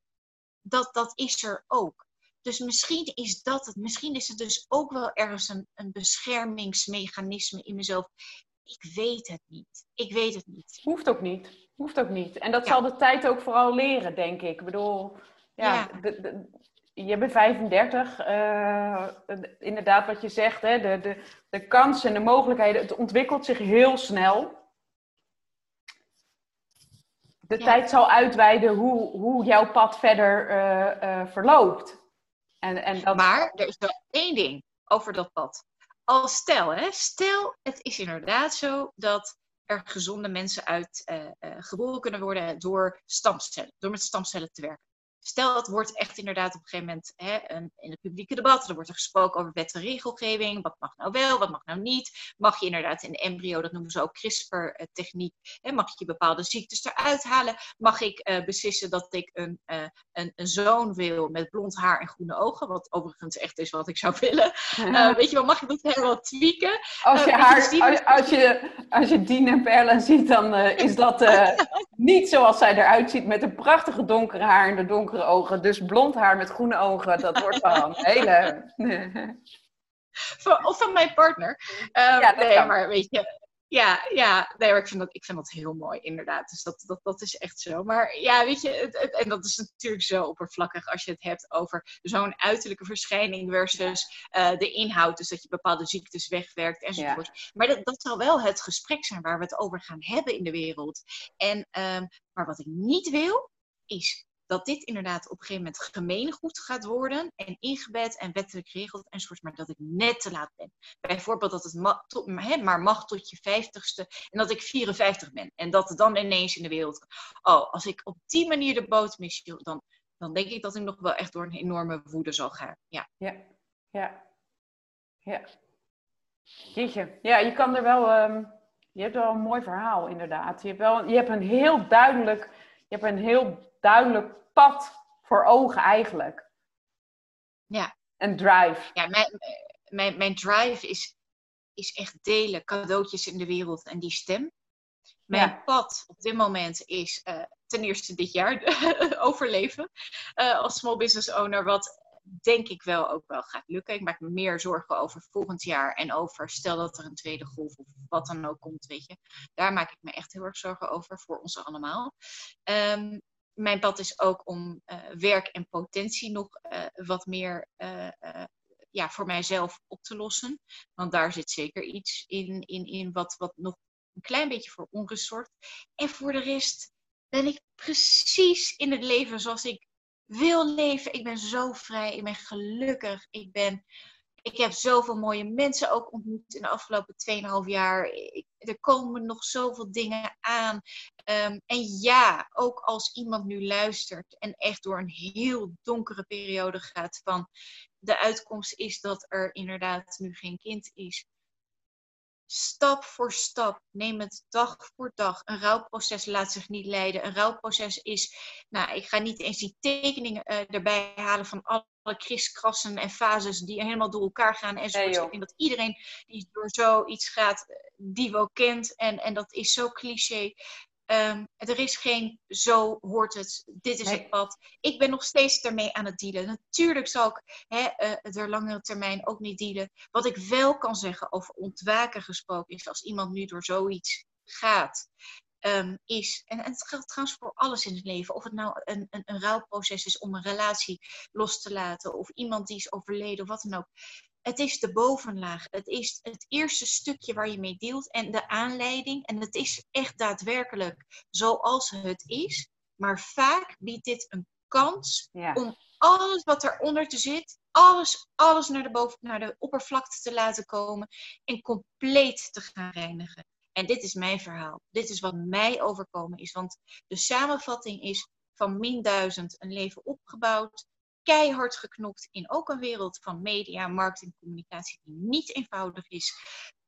dat, dat is er ook. Dus misschien is dat het. Misschien is het dus ook wel ergens een, een beschermingsmechanisme in mezelf. Ik weet het niet. Ik weet het niet. Hoeft ook niet. Hoeft ook niet. En dat zal de tijd ook vooral leren, denk ik. Ik bedoel, ja, ja. De, de, je bent 35. Uh, inderdaad, wat je zegt, hè, de, de, de kansen en de mogelijkheden, het ontwikkelt zich heel snel. De ja. tijd zal uitweiden hoe, hoe jouw pad verder uh, uh, verloopt. En, en dat... Maar er is wel één ding over dat pad als stel, hè, stel het is inderdaad zo dat er gezonde mensen uit uh, geboren kunnen worden door stamcellen, door met stamcellen te werken. Stel, het wordt echt inderdaad op een gegeven moment hè, een, in het publieke debat. Er wordt er gesproken over wet en regelgeving. Wat mag nou wel, wat mag nou niet? Mag je inderdaad in de embryo, dat noemen ze ook CRISPR-techniek, mag je bepaalde ziektes eruit halen? Mag ik uh, beslissen dat ik een, uh, een, een, zoon wil met blond haar en groene ogen? Wat overigens echt is wat ik zou willen. Uh, weet je wel, mag ik dat helemaal tweaken? Als je, haar, je, als, als, je, als je Dien en Perla ziet, dan is dat niet zoals zij eruit ziet met een prachtige donkere haar en de donkere ogen. Dus blond haar met groene ogen, dat wordt van hele... of van mijn partner. Um, ja, nee, kan. maar weet je, ja, ja nee, ik, vind dat, ik vind dat heel mooi, inderdaad. Dus dat, dat, dat is echt zo. Maar ja, weet je, het, het, en dat is natuurlijk zo oppervlakkig als je het hebt over zo'n uiterlijke verschijning versus uh, de inhoud. Dus dat je bepaalde ziektes wegwerkt enzovoort. Ja. Maar dat, dat zal wel het gesprek zijn waar we het over gaan hebben in de wereld. En, um, maar wat ik niet wil, is dat dit inderdaad op een gegeven moment gemeengoed gaat worden en ingebed en wettelijk geregeld enzovoort, maar dat ik net te laat ben. Bijvoorbeeld dat het ma maar mag tot je vijftigste en dat ik 54 ben en dat dan ineens in de wereld. Oh, als ik op die manier de boot mis, dan, dan denk ik dat ik nog wel echt door een enorme woede zal gaan. Ja, ja, ja. ja. Jeetje, ja, je kan er wel. Um, je hebt wel een mooi verhaal, inderdaad. Je hebt, wel, je hebt een heel duidelijk. Je hebt een heel duidelijk pad voor ogen eigenlijk. Ja. Een drive. Ja, mijn, mijn, mijn drive is, is echt delen, cadeautjes in de wereld en die stem. Mijn ja. pad op dit moment is uh, ten eerste dit jaar overleven uh, als small business owner. Wat denk ik wel ook wel gaat lukken. Ik maak me meer zorgen over volgend jaar en over stel dat er een tweede golf of wat dan ook komt, weet je. Daar maak ik me echt heel erg zorgen over voor ons allemaal. Um, mijn pad is ook om uh, werk en potentie nog uh, wat meer uh, ja, voor mijzelf op te lossen. Want daar zit zeker iets in, in, in wat, wat nog een klein beetje voor onrust zorgt. En voor de rest ben ik precies in het leven zoals ik wil leven. Ik ben zo vrij, ik ben gelukkig, ik ben ik heb zoveel mooie mensen ook ontmoet in de afgelopen 2,5 jaar. Er komen nog zoveel dingen aan. Um, en ja, ook als iemand nu luistert en echt door een heel donkere periode gaat van de uitkomst is dat er inderdaad nu geen kind is stap voor stap. Neem het dag voor dag. Een rouwproces laat zich niet leiden. Een rouwproces is, nou, ik ga niet eens die tekeningen uh, erbij halen van alle kriskrassen en fases die helemaal door elkaar gaan. En zo. Ik denk dat iedereen die door zoiets gaat, die wel kent. En, en dat is zo cliché. Um, er is geen zo hoort het, dit is het pad. Ik ben nog steeds ermee aan het dealen. Natuurlijk zal ik hè, uh, er langere termijn ook niet dealen. Wat ik wel kan zeggen over ontwaken gesproken is, als iemand nu door zoiets gaat, um, is, en, en, het geldt trouwens voor alles in het leven, of het nou een, een, een rouwproces is om een relatie los te laten, of iemand die is overleden, of wat dan ook. Het is de bovenlaag. Het is het eerste stukje waar je mee deelt en de aanleiding. En het is echt daadwerkelijk zoals het is. Maar vaak biedt dit een kans om alles wat eronder te zit, alles, alles naar de, boven, naar de oppervlakte te laten komen en compleet te gaan reinigen. En dit is mijn verhaal. Dit is wat mij overkomen is. Want de samenvatting is van min duizend een leven opgebouwd. Keihard geknokt in ook een wereld van media, marketing, communicatie die niet eenvoudig is.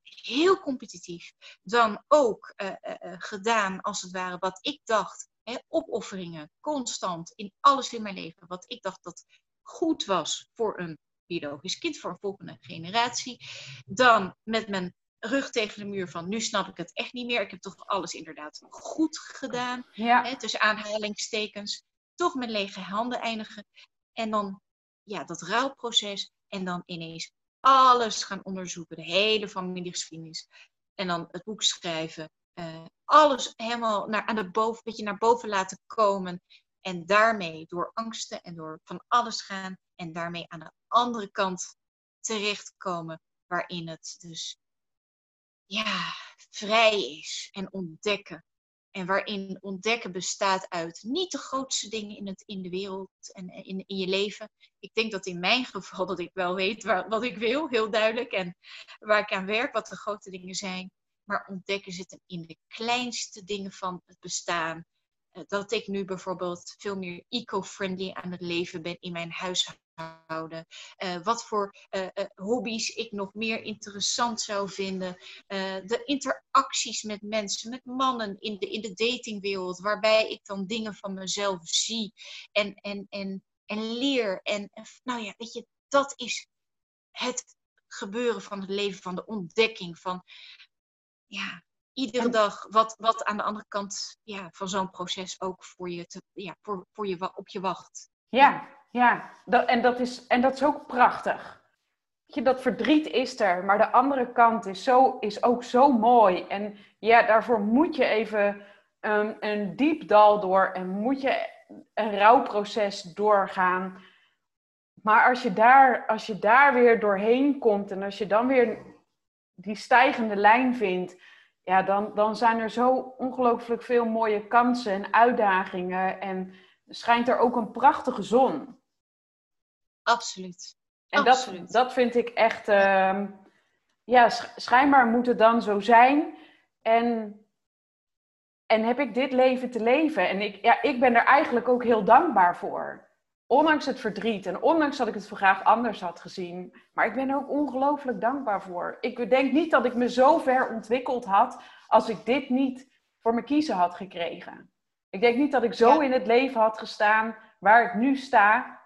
Heel competitief. Dan ook uh, uh, gedaan, als het ware, wat ik dacht. Hè, opofferingen, constant, in alles in mijn leven. Wat ik dacht dat goed was voor een biologisch kind, voor een volgende generatie. Dan met mijn rug tegen de muur van nu snap ik het echt niet meer. Ik heb toch alles inderdaad goed gedaan. Ja. Hè, tussen aanhalingstekens. Toch met lege handen eindigen. En dan ja, dat rouwproces. En dan ineens alles gaan onderzoeken. De hele familiegeschiedenis. En dan het boek schrijven. Uh, alles helemaal naar, aan de boven, beetje naar boven laten komen. En daarmee door angsten en door van alles gaan. En daarmee aan de andere kant terechtkomen. Waarin het dus ja, vrij is en ontdekken. En waarin ontdekken bestaat uit niet de grootste dingen in, het, in de wereld en in, in je leven. Ik denk dat in mijn geval dat ik wel weet wat ik wil, heel duidelijk. En waar ik aan werk, wat de grote dingen zijn. Maar ontdekken zit in de kleinste dingen van het bestaan. Eh, dat ik nu bijvoorbeeld veel meer eco-friendly aan het leven ben in mijn huishouden. Uh, wat voor uh, hobby's ik nog meer interessant zou vinden. de interacties met mensen, met mannen in de, in de datingwereld, waarbij ik dan dingen van mezelf zie en, en, en, en leer. En nou ja, weet je, dat is het gebeuren van het leven, van de ontdekking, van ja, iedere dag wat, wat aan de andere kant ja, van zo'n proces ook voor je, te, ja, voor, voor je op je wacht. Ja, ja. En, dat is, en dat is ook prachtig. Je, dat verdriet is er, maar de andere kant is, zo, is ook zo mooi. En ja, daarvoor moet je even um, een diep dal door en moet je een rouwproces doorgaan. Maar als je, daar, als je daar weer doorheen komt en als je dan weer die stijgende lijn vindt, ja, dan, dan zijn er zo ongelooflijk veel mooie kansen en uitdagingen. En schijnt er ook een prachtige zon. Absoluut. En Dat, dat vind ik echt, uh, ja, schijnbaar moet het dan zo zijn. En, en heb ik dit leven te leven. En ik, ja, ik ben er eigenlijk ook heel dankbaar voor. Ondanks het verdriet en ondanks dat ik het graag anders had gezien. Maar ik ben er ook ongelooflijk dankbaar voor. Ik denk niet dat ik me zo ver ontwikkeld had als ik dit niet voor me kiezen had gekregen. Ik denk niet dat ik zo in het leven had gestaan waar ik nu sta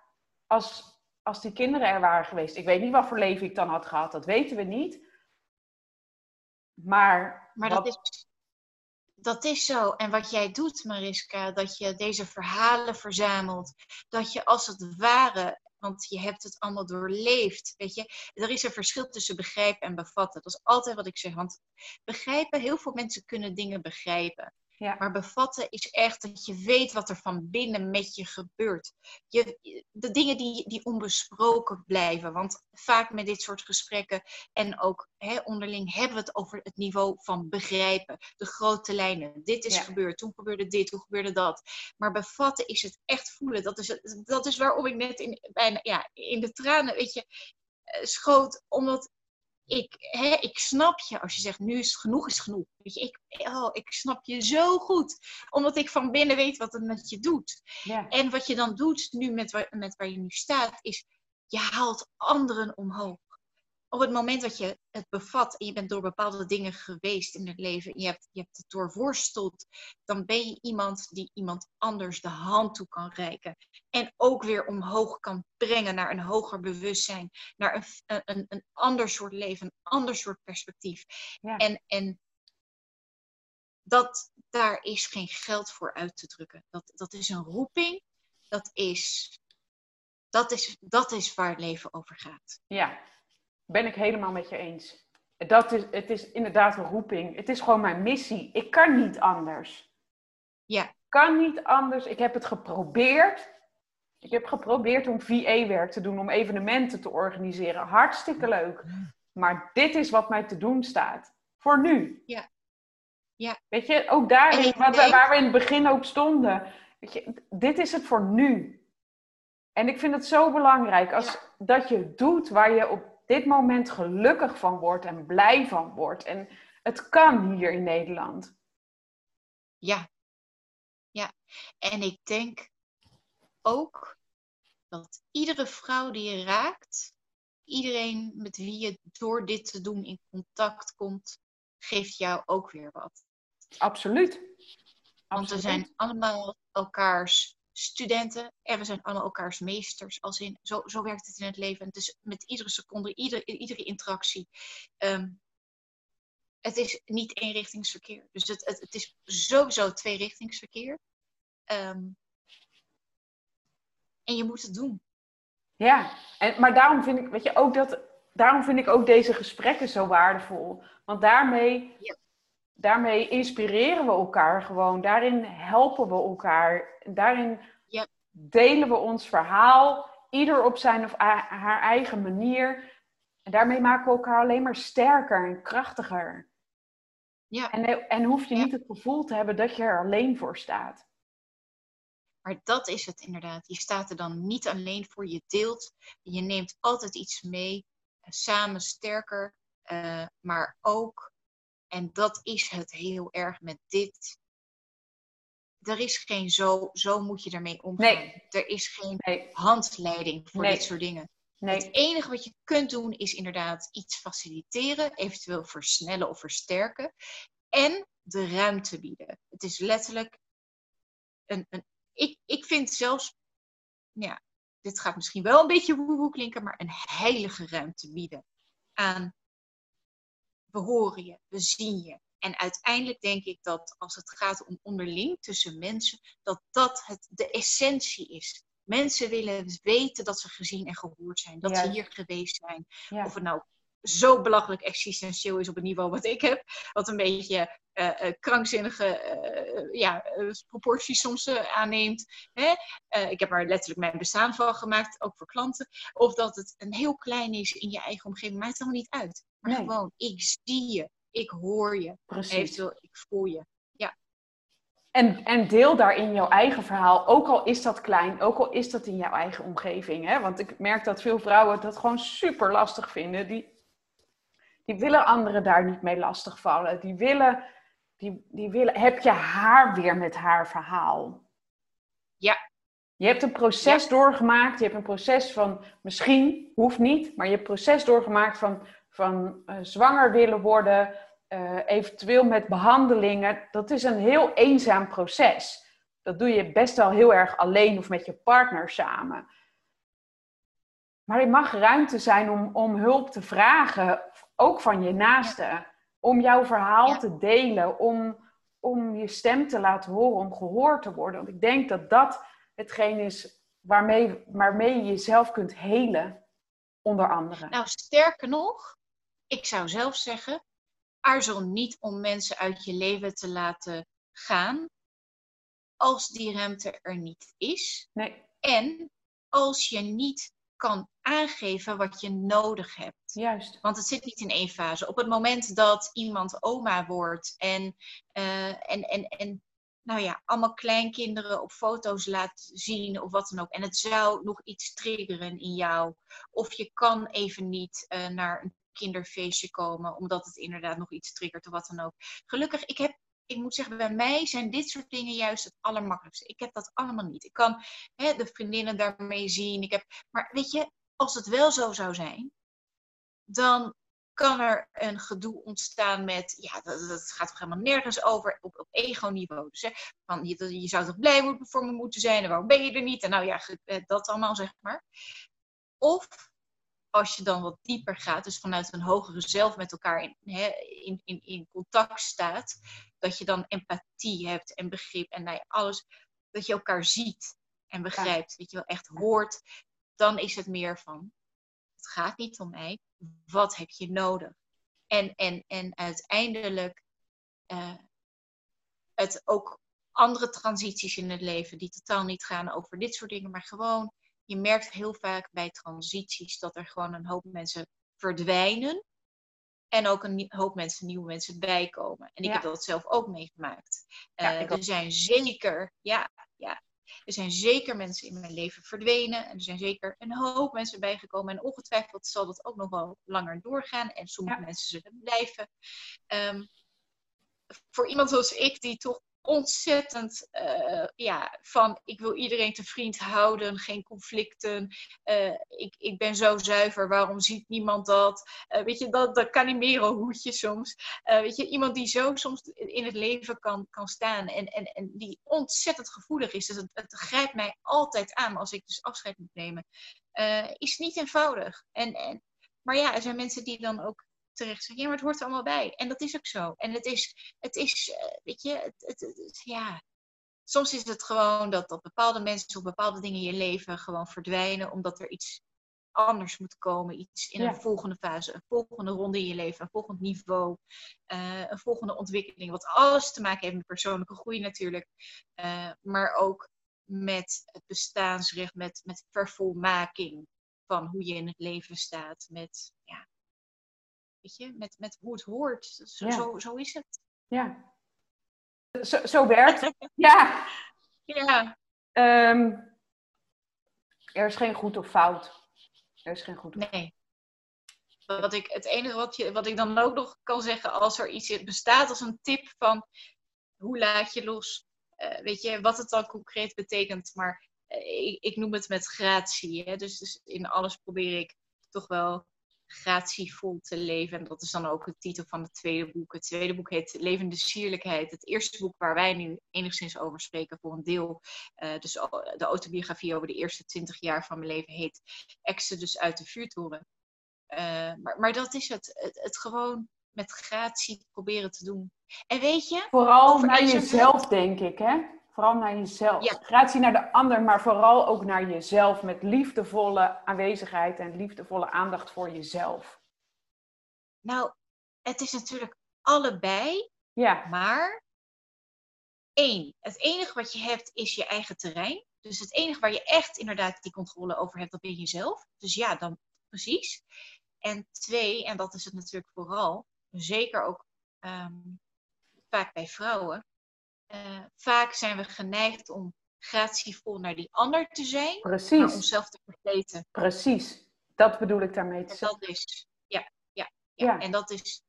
als, als die kinderen er waren geweest. Ik weet niet wat voor leven ik dan had gehad, dat weten we niet. Maar, maar dat is dat is zo. En wat jij doet, Mariska, dat je deze verhalen verzamelt, dat je als het ware, want je hebt het allemaal doorleefd, weet je, er is een verschil tussen begrijpen en bevatten. Dat is altijd wat ik zeg, want begrijpen, heel veel mensen kunnen dingen begrijpen. Ja. Maar bevatten is echt dat je weet wat er van binnen met je gebeurt. Je, de dingen die, die onbesproken blijven. Want vaak met dit soort gesprekken en ook hè, onderling hebben we het over het niveau van begrijpen. De grote lijnen. Dit is gebeurd, toen gebeurde dit, toen gebeurde dat. Maar bevatten is het echt voelen. Dat is, dat is waarom ik net in, bijna, ja, in de tranen, weet je, eh, schoot. Omdat ik, hè, ik snap je als je zegt nu is genoeg is genoeg. Weet je, ik, oh, ik snap je zo goed. Omdat ik van binnen weet wat het met je doet. Ja. En wat je dan doet nu met, met waar je nu staat, is je haalt anderen omhoog op het moment dat je het bevat en je bent door bepaalde dingen geweest in het leven, en je hebt, je hebt het doorworsteld, dan ben je iemand die iemand anders de hand toe kan reiken. En ook weer omhoog kan brengen naar een hoger bewustzijn, naar een, een, een ander soort leven, een ander soort perspectief. Ja. En, en dat daar is geen geld voor uit te drukken. Dat, dat is een roeping. Dat is, dat, is, dat is waar het leven over gaat. Ja, ben ik helemaal met je eens. Dat is, het is inderdaad een roeping. Het is gewoon mijn missie. Ik kan niet anders. Ja. Kan niet anders. Ik heb het geprobeerd. Ik heb geprobeerd om VA-werk te doen, om evenementen te organiseren. Hartstikke leuk. Maar dit is wat mij te doen staat. Voor nu. Ja. Ja. Weet je, ook daarin, denk... waar we in het begin ook stonden. Weet je, dit is het voor nu. En ik vind het zo belangrijk als dat je doet waar je op dit moment gelukkig van wordt en blij van wordt. En het kan hier in Nederland. Ja, ja. En ik denk ook dat iedere vrouw die je raakt, iedereen met wie je door dit te doen in contact komt, geeft jou ook weer wat. Absoluut. Want we zijn allemaal elkaars studenten en we zijn allemaal elkaars meesters. Als in, zo, zo werkt het in het leven. Het is met iedere seconde, iedere, iedere interactie. Ehm, het is niet eenrichtingsverkeer. Dus het, het, het is sowieso tweerichtingsverkeer. Um, en je moet het doen. Ja, en, maar daarom vind ik, weet je, ook dat, daarom vind ik ook deze gesprekken zo waardevol. Want daarmee, ja. Daarmee inspireren we elkaar gewoon. Daarin helpen we elkaar. Daarin ja. delen we ons verhaal. Ieder op zijn of haar eigen manier. En daarmee maken we elkaar alleen maar sterker en krachtiger. Ja. En, en hoef je niet het gevoel te hebben dat je er alleen voor staat. Maar dat is het inderdaad. Je staat er dan niet alleen voor. Je deelt. Je neemt altijd iets mee. Eh, samen sterker. Uh, maar ook, en dat is het heel erg met dit. Er is geen zo, zo moet je ermee omgaan. Nee. Er is geen nee. handleiding voor nee. dit soort dingen. Het enige wat je kunt doen is inderdaad iets faciliteren, eventueel versnellen of versterken. En de ruimte bieden. Het is letterlijk een, een ik, ik vind zelfs, ja, dit gaat misschien wel een beetje woehoe klinken, maar een heilige ruimte bieden aan we horen je, we zien je. En uiteindelijk denk ik dat als het gaat om onderling tussen mensen, dat dat het, de essentie is. Mensen willen weten dat ze gezien en gehoord zijn, dat ze hier geweest zijn. Ja. Of het nou zo belachelijk existentieel is op het niveau wat ik heb, wat een beetje uh, uh, krankzinnige uh, ja, proporties soms aanneemt. Hè? ik heb er letterlijk mijn bestaan van gemaakt, ook voor klanten. Of dat het een heel klein is in je eigen omgeving, maakt het allemaal niet uit. Maar Nee. gewoon, ik zie je, ik hoor je, Precies. eventueel ik voel je. En, en deel daarin jouw eigen verhaal, ook al is dat klein, ook al is dat in jouw eigen omgeving. Hè? Want ik merk dat veel vrouwen dat gewoon super lastig vinden. Die, die willen anderen daar niet mee lastigvallen. Die willen, die, die willen, heb je haar weer met haar verhaal? Ja. Je hebt een proces doorgemaakt. Je hebt een proces van, misschien, hoeft niet, maar je hebt een proces doorgemaakt van, van eh, zwanger willen worden, eh, eventueel met behandelingen. Dat is een heel eenzaam proces. Dat doe je best wel heel erg alleen of met je partner samen. Maar er mag ruimte zijn om, om hulp te vragen, ook van je naasten. Om jouw verhaal Ja. te delen, om, om je stem te laten horen, om gehoord te worden. Want ik denk dat dat hetgeen is waarmee, waarmee je jezelf kunt helen, onder andere. Nou, sterker nog, ik zou zelf zeggen, aarzel niet om mensen uit je leven te laten gaan als die ruimte er niet is. Nee, En als je niet kan aangeven wat je nodig hebt. juist. Want het zit niet in één fase. Op het moment dat iemand oma wordt en, eh, en, en, en nou ja, allemaal kleinkinderen op foto's laat zien of wat dan ook. En het zou nog iets triggeren in jou. Of je kan even niet eh, naar een kinderfeestje komen, omdat het inderdaad nog iets triggert of wat dan ook. Gelukkig, ik heb. Ik moet zeggen, bij mij zijn dit soort dingen juist het allermakkelijkste. Ik heb dat allemaal niet. Ik kan hè, de vriendinnen daarmee zien. Ik heb, maar weet je, als het wel zo zou zijn, dan kan er een gedoe ontstaan met, ja, dat, gaat toch helemaal nergens over op, op ego-niveau. Dus van, je, je zou toch blij voor me moeten zijn en waarom ben je er niet? En nou ja, eh, dat allemaal zeg maar. Of als je dan wat dieper gaat, dus vanuit een hogere zelf met elkaar in, in, in, in contact staat, dat je dan empathie hebt en begrip en nou ja, alles, dat je elkaar ziet en begrijpt, dat je wel echt hoort, dan is het meer van, het gaat niet om mij, wat heb je nodig? En, en, en uiteindelijk uh, het ook andere transities in het leven die totaal niet gaan over dit soort dingen, maar gewoon, je merkt heel vaak bij transities dat er gewoon een hoop mensen verdwijnen en ook een hoop mensen, nieuwe mensen bijkomen. En ik heb dat zelf ook meegemaakt. Uh, er zijn zeker, ja, ja, er zijn zeker mensen in mijn leven verdwenen. En er zijn zeker een hoop mensen bijgekomen. En ongetwijfeld zal dat ook nog wel langer doorgaan. En sommige mensen zullen blijven. Um, voor iemand zoals ik, die toch ontzettend uh, ja, van ik wil iedereen te vriend houden, geen conflicten. Uh, ik, ik ben zo zuiver, waarom ziet niemand dat? Uh, weet je, dat, dat Calimero hoedje soms. weet je, iemand die zo soms in het leven kan, kan staan en, en, en die ontzettend gevoelig is. Dus het, het grijpt mij altijd aan als ik dus afscheid moet nemen. is niet eenvoudig. En, en, maar ja, er zijn mensen die dan ook terecht zeggen, ja, maar het hoort er allemaal bij. En dat is ook zo. En het is, het is eh, weet je, het, het, het, ja. Soms is het gewoon dat, dat bepaalde mensen of bepaalde dingen in je leven gewoon verdwijnen, omdat er iets anders moet komen. Iets in een volgende fase, een volgende ronde in je leven, een volgend niveau, uh, een volgende ontwikkeling. Wat alles te maken heeft met persoonlijke groei natuurlijk. Uh, maar ook met het bestaansrecht, met, met vervolmaking van hoe je in het leven staat. Met ja, Weet je, met, met hoe het hoort. Zo, zo, zo, is het. Ja. Zo, zo werkt het. ja. Ja. Um, er is geen goed of fout. Er is geen goed of Nee. Wat ik, het enige wat, je, wat ik dan ook nog kan zeggen als er iets bestaat als een tip van hoe laat je los. Uh, weet je, wat het dan concreet betekent. Maar uh, ik, ik, noem het met gratie. Hè? Dus, dus in alles probeer ik toch wel gratievol te leven. En dat is dan ook de titel van het tweede boek. Het tweede boek heet Levende Sierlijkheid. Het eerste boek waar wij nu enigszins over spreken voor een deel. Uh, dus de autobiografie over de eerste twintig jaar van mijn leven heet Exodus uit de vuurtoren. Uh, maar, maar dat is het. het. Het gewoon met gratie proberen te doen. En weet je... Vooral naar jezelf, denk ik, hè? Vooral naar jezelf. Ja. Gratie naar de ander, maar vooral ook naar jezelf. Met liefdevolle aanwezigheid en liefdevolle aandacht voor jezelf. Nou, het is natuurlijk allebei. Ja. Maar één, het enige wat je hebt is je eigen terrein. Dus het enige waar je echt inderdaad die controle over hebt, dat ben je jezelf. Dus ja, dan precies. En twee, en dat is het natuurlijk vooral, zeker ook um, vaak bij vrouwen, uh, vaak zijn we geneigd om gratievol naar die ander te zijn, Precies. maar onszelf te vergeten. Precies, dat bedoel ik daarmee te zeggen. Dat is, ja, ja, ja, En dat is.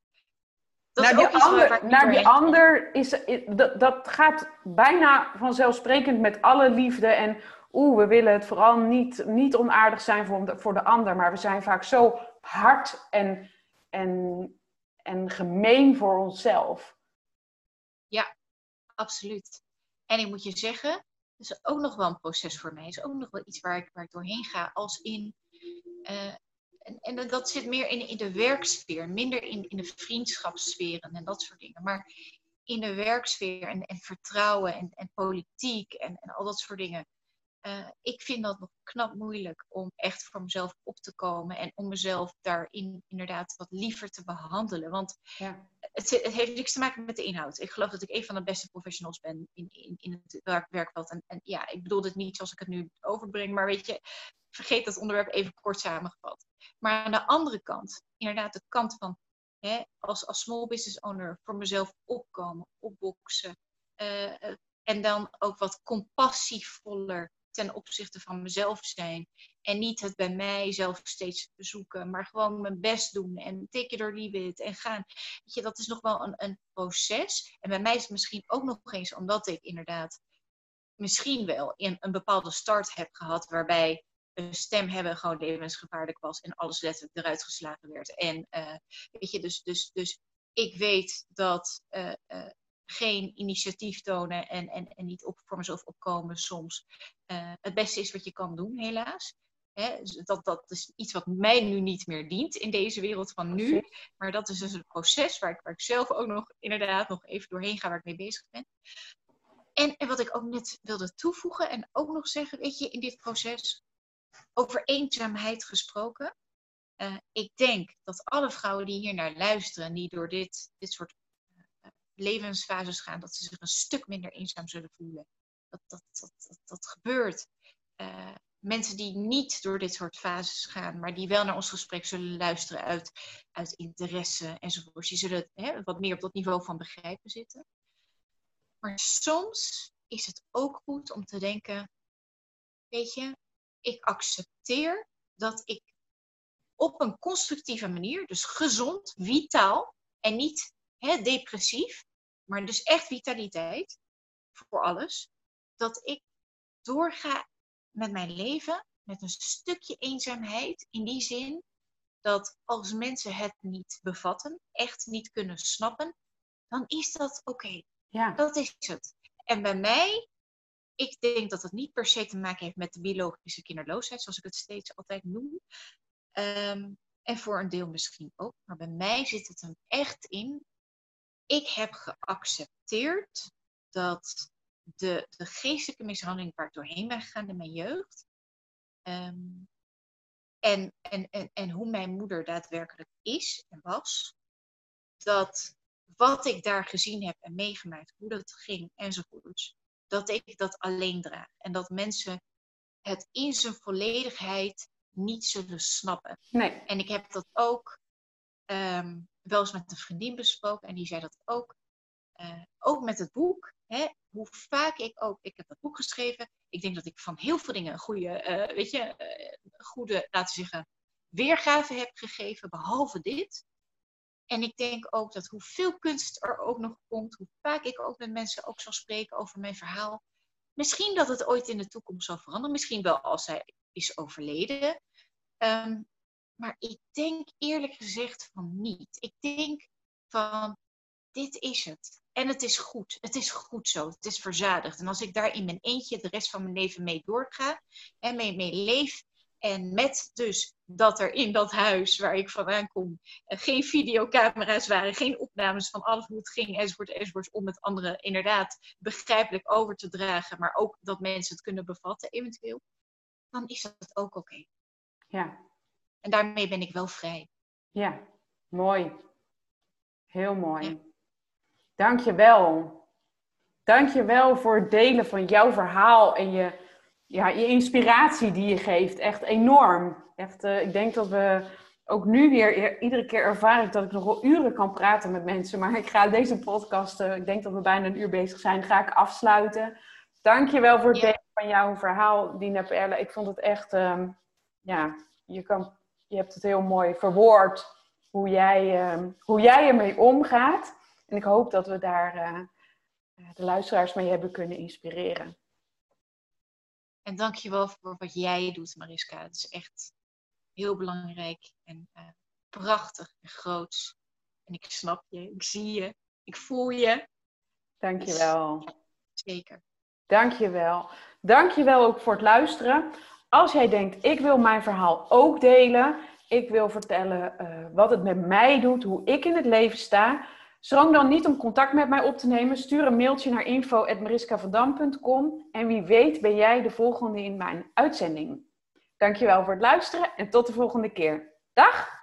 Dat naar is die ander, naar die ander is, dat, dat gaat bijna vanzelfsprekend met alle liefde en oeh, we willen het vooral niet, niet onaardig zijn voor de, voor de ander, maar we zijn vaak zo hard en, en, en gemeen voor onszelf. Ja, absoluut. En ik moet je zeggen, dat is ook nog wel een proces voor mij. Het is ook nog wel iets waar ik, waar ik doorheen ga. Als in, uh, en, en dat zit meer in, in de werksfeer, minder in, in de vriendschapssferen en dat soort dingen. Maar in de werksfeer en, en vertrouwen en, en politiek en, en al dat soort dingen. Uh, ik vind dat nog knap moeilijk om echt voor mezelf op te komen en om mezelf daarin inderdaad wat liever te behandelen. Want ja. het, het, heeft niks te maken met de inhoud. Ik geloof dat ik een van de beste professionals ben in, in, in het werk, werkveld. En, en ja, ik bedoel dit niet zoals ik het nu overbreng, maar weet je, vergeet dat onderwerp even kort samengevat. Maar aan de andere kant, inderdaad de kant van hè, als, als small business owner voor mezelf opkomen, opboksen. Uh, en dan ook wat compassievoller ten opzichte van mezelf zijn. En niet het bij mij zelf steeds zoeken, maar gewoon mijn best doen en take it or leave it en gaan. Weet je, dat is nog wel een, een proces. En bij mij is het misschien ook nog eens omdat ik inderdaad misschien wel in een bepaalde start heb gehad waarbij een stem hebben gewoon levensgevaarlijk was en alles letterlijk eruit geslagen werd. En uh, weet je, dus, dus, dus ik weet dat uh, uh, geen initiatief tonen en, en, en niet op, voor mezelf opkomen soms uh, het beste is wat je kan doen, helaas. Hè, dus dat, dat is iets wat mij nu niet meer dient in deze wereld van nu. Maar dat is dus een proces waar ik, waar ik zelf ook nog inderdaad nog even doorheen ga, waar ik mee bezig ben. En, en wat ik ook net wilde toevoegen en ook nog zeggen, weet je, in dit proces, over eenzaamheid gesproken. Uh, ik denk dat alle vrouwen die hier naar luisteren, die door dit, dit soort levensfases gaan, dat ze zich een stuk minder eenzaam zullen voelen. Dat, dat, dat, dat, dat gebeurt. Uh, mensen die niet door dit soort fases gaan, maar die wel naar ons gesprek zullen luisteren uit, uit interesse enzovoort, die zullen hè, wat meer op dat niveau van begrijpen zitten. Maar soms is het ook goed om te denken, weet je, ik accepteer dat ik op een constructieve manier, dus gezond, vitaal en niet hè, depressief, maar dus echt vitaliteit voor alles, dat ik doorga met mijn leven met een stukje eenzaamheid in die zin dat als mensen het niet bevatten, echt niet kunnen snappen, dan is dat oké. Ja. Dat is het. En bij mij, ik denk dat het niet per se te maken heeft met de biologische kinderloosheid, zoals ik het steeds altijd noem. Um, en voor een deel misschien ook. Maar bij mij zit het hem echt in. Ik heb geaccepteerd dat de, de geestelijke mishandeling waar ik doorheen ben gegaan in mijn jeugd. Um, en, en, en, en hoe mijn moeder daadwerkelijk is en was. Dat wat ik daar gezien heb en meegemaakt, hoe dat ging enzovoorts, dat ik dat alleen draag. En dat mensen het in zijn volledigheid niet zullen snappen. Nee. En ik heb dat ook um, wel eens met een vriendin besproken en die zei dat ook. Uh, ook met het boek. Hè, hoe vaak ik ook, ik heb dat boek geschreven. Ik denk dat ik van heel veel dingen een goede, uh, weet je, uh, goede, laten zeggen, weergave heb gegeven, behalve dit. En ik denk ook dat hoeveel kunst er ook nog komt, hoe vaak ik ook met mensen ook zal spreken over mijn verhaal. Misschien dat het ooit in de toekomst zal veranderen. Misschien wel als zij is overleden. Um, maar ik denk eerlijk gezegd van niet. Ik denk van dit is het. En het is goed. Het is goed zo. Het is verzadigd. En als ik daar in mijn eentje de rest van mijn leven mee doorga en mee, mee leef, en met dus dat er in dat huis waar ik vandaan kom eh, geen videocamera's waren, geen opnames van alles hoe het ging, enzovoort, enzovoort, om het anderen inderdaad begrijpelijk over te dragen, maar ook dat mensen het kunnen bevatten eventueel, dan is dat ook oké. Ja. En daarmee ben ik wel vrij. Ja, mooi. Heel mooi. Ja. Dank je wel. Dank je wel voor het delen van jouw verhaal en je ja, je inspiratie die je geeft. Echt enorm. Echt, uh, ik denk dat we ook nu weer, iedere keer ervaar ik dat ik nog wel uren kan praten met mensen. Maar ik ga deze podcast, uh, ik denk dat we bijna een uur bezig zijn, ga ik afsluiten. Dank je wel voor het delen van jouw verhaal, Dina Perle. Ik vond het echt, um, ja, je, kan, je hebt het heel mooi verwoord hoe jij, um, hoe jij ermee omgaat. En ik hoop dat we daar uh, de luisteraars mee hebben kunnen inspireren. En dankjewel voor wat jij doet, Mariska. Het is echt heel belangrijk en uh, prachtig en groots. En ik snap je, ik zie je, ik voel je. Dankjewel. Dus, ja, zeker. Dankjewel. Dankjewel ook voor het luisteren. Als jij denkt, ik wil mijn verhaal ook delen. Ik wil vertellen uh, wat het met mij doet, hoe ik in het leven sta Schrang dan niet om contact met mij op te nemen. Stuur een mailtje naar info.mariskavandam.com en wie weet ben jij de volgende in mijn uitzending. Dankjewel voor het luisteren en tot de volgende keer. Dag!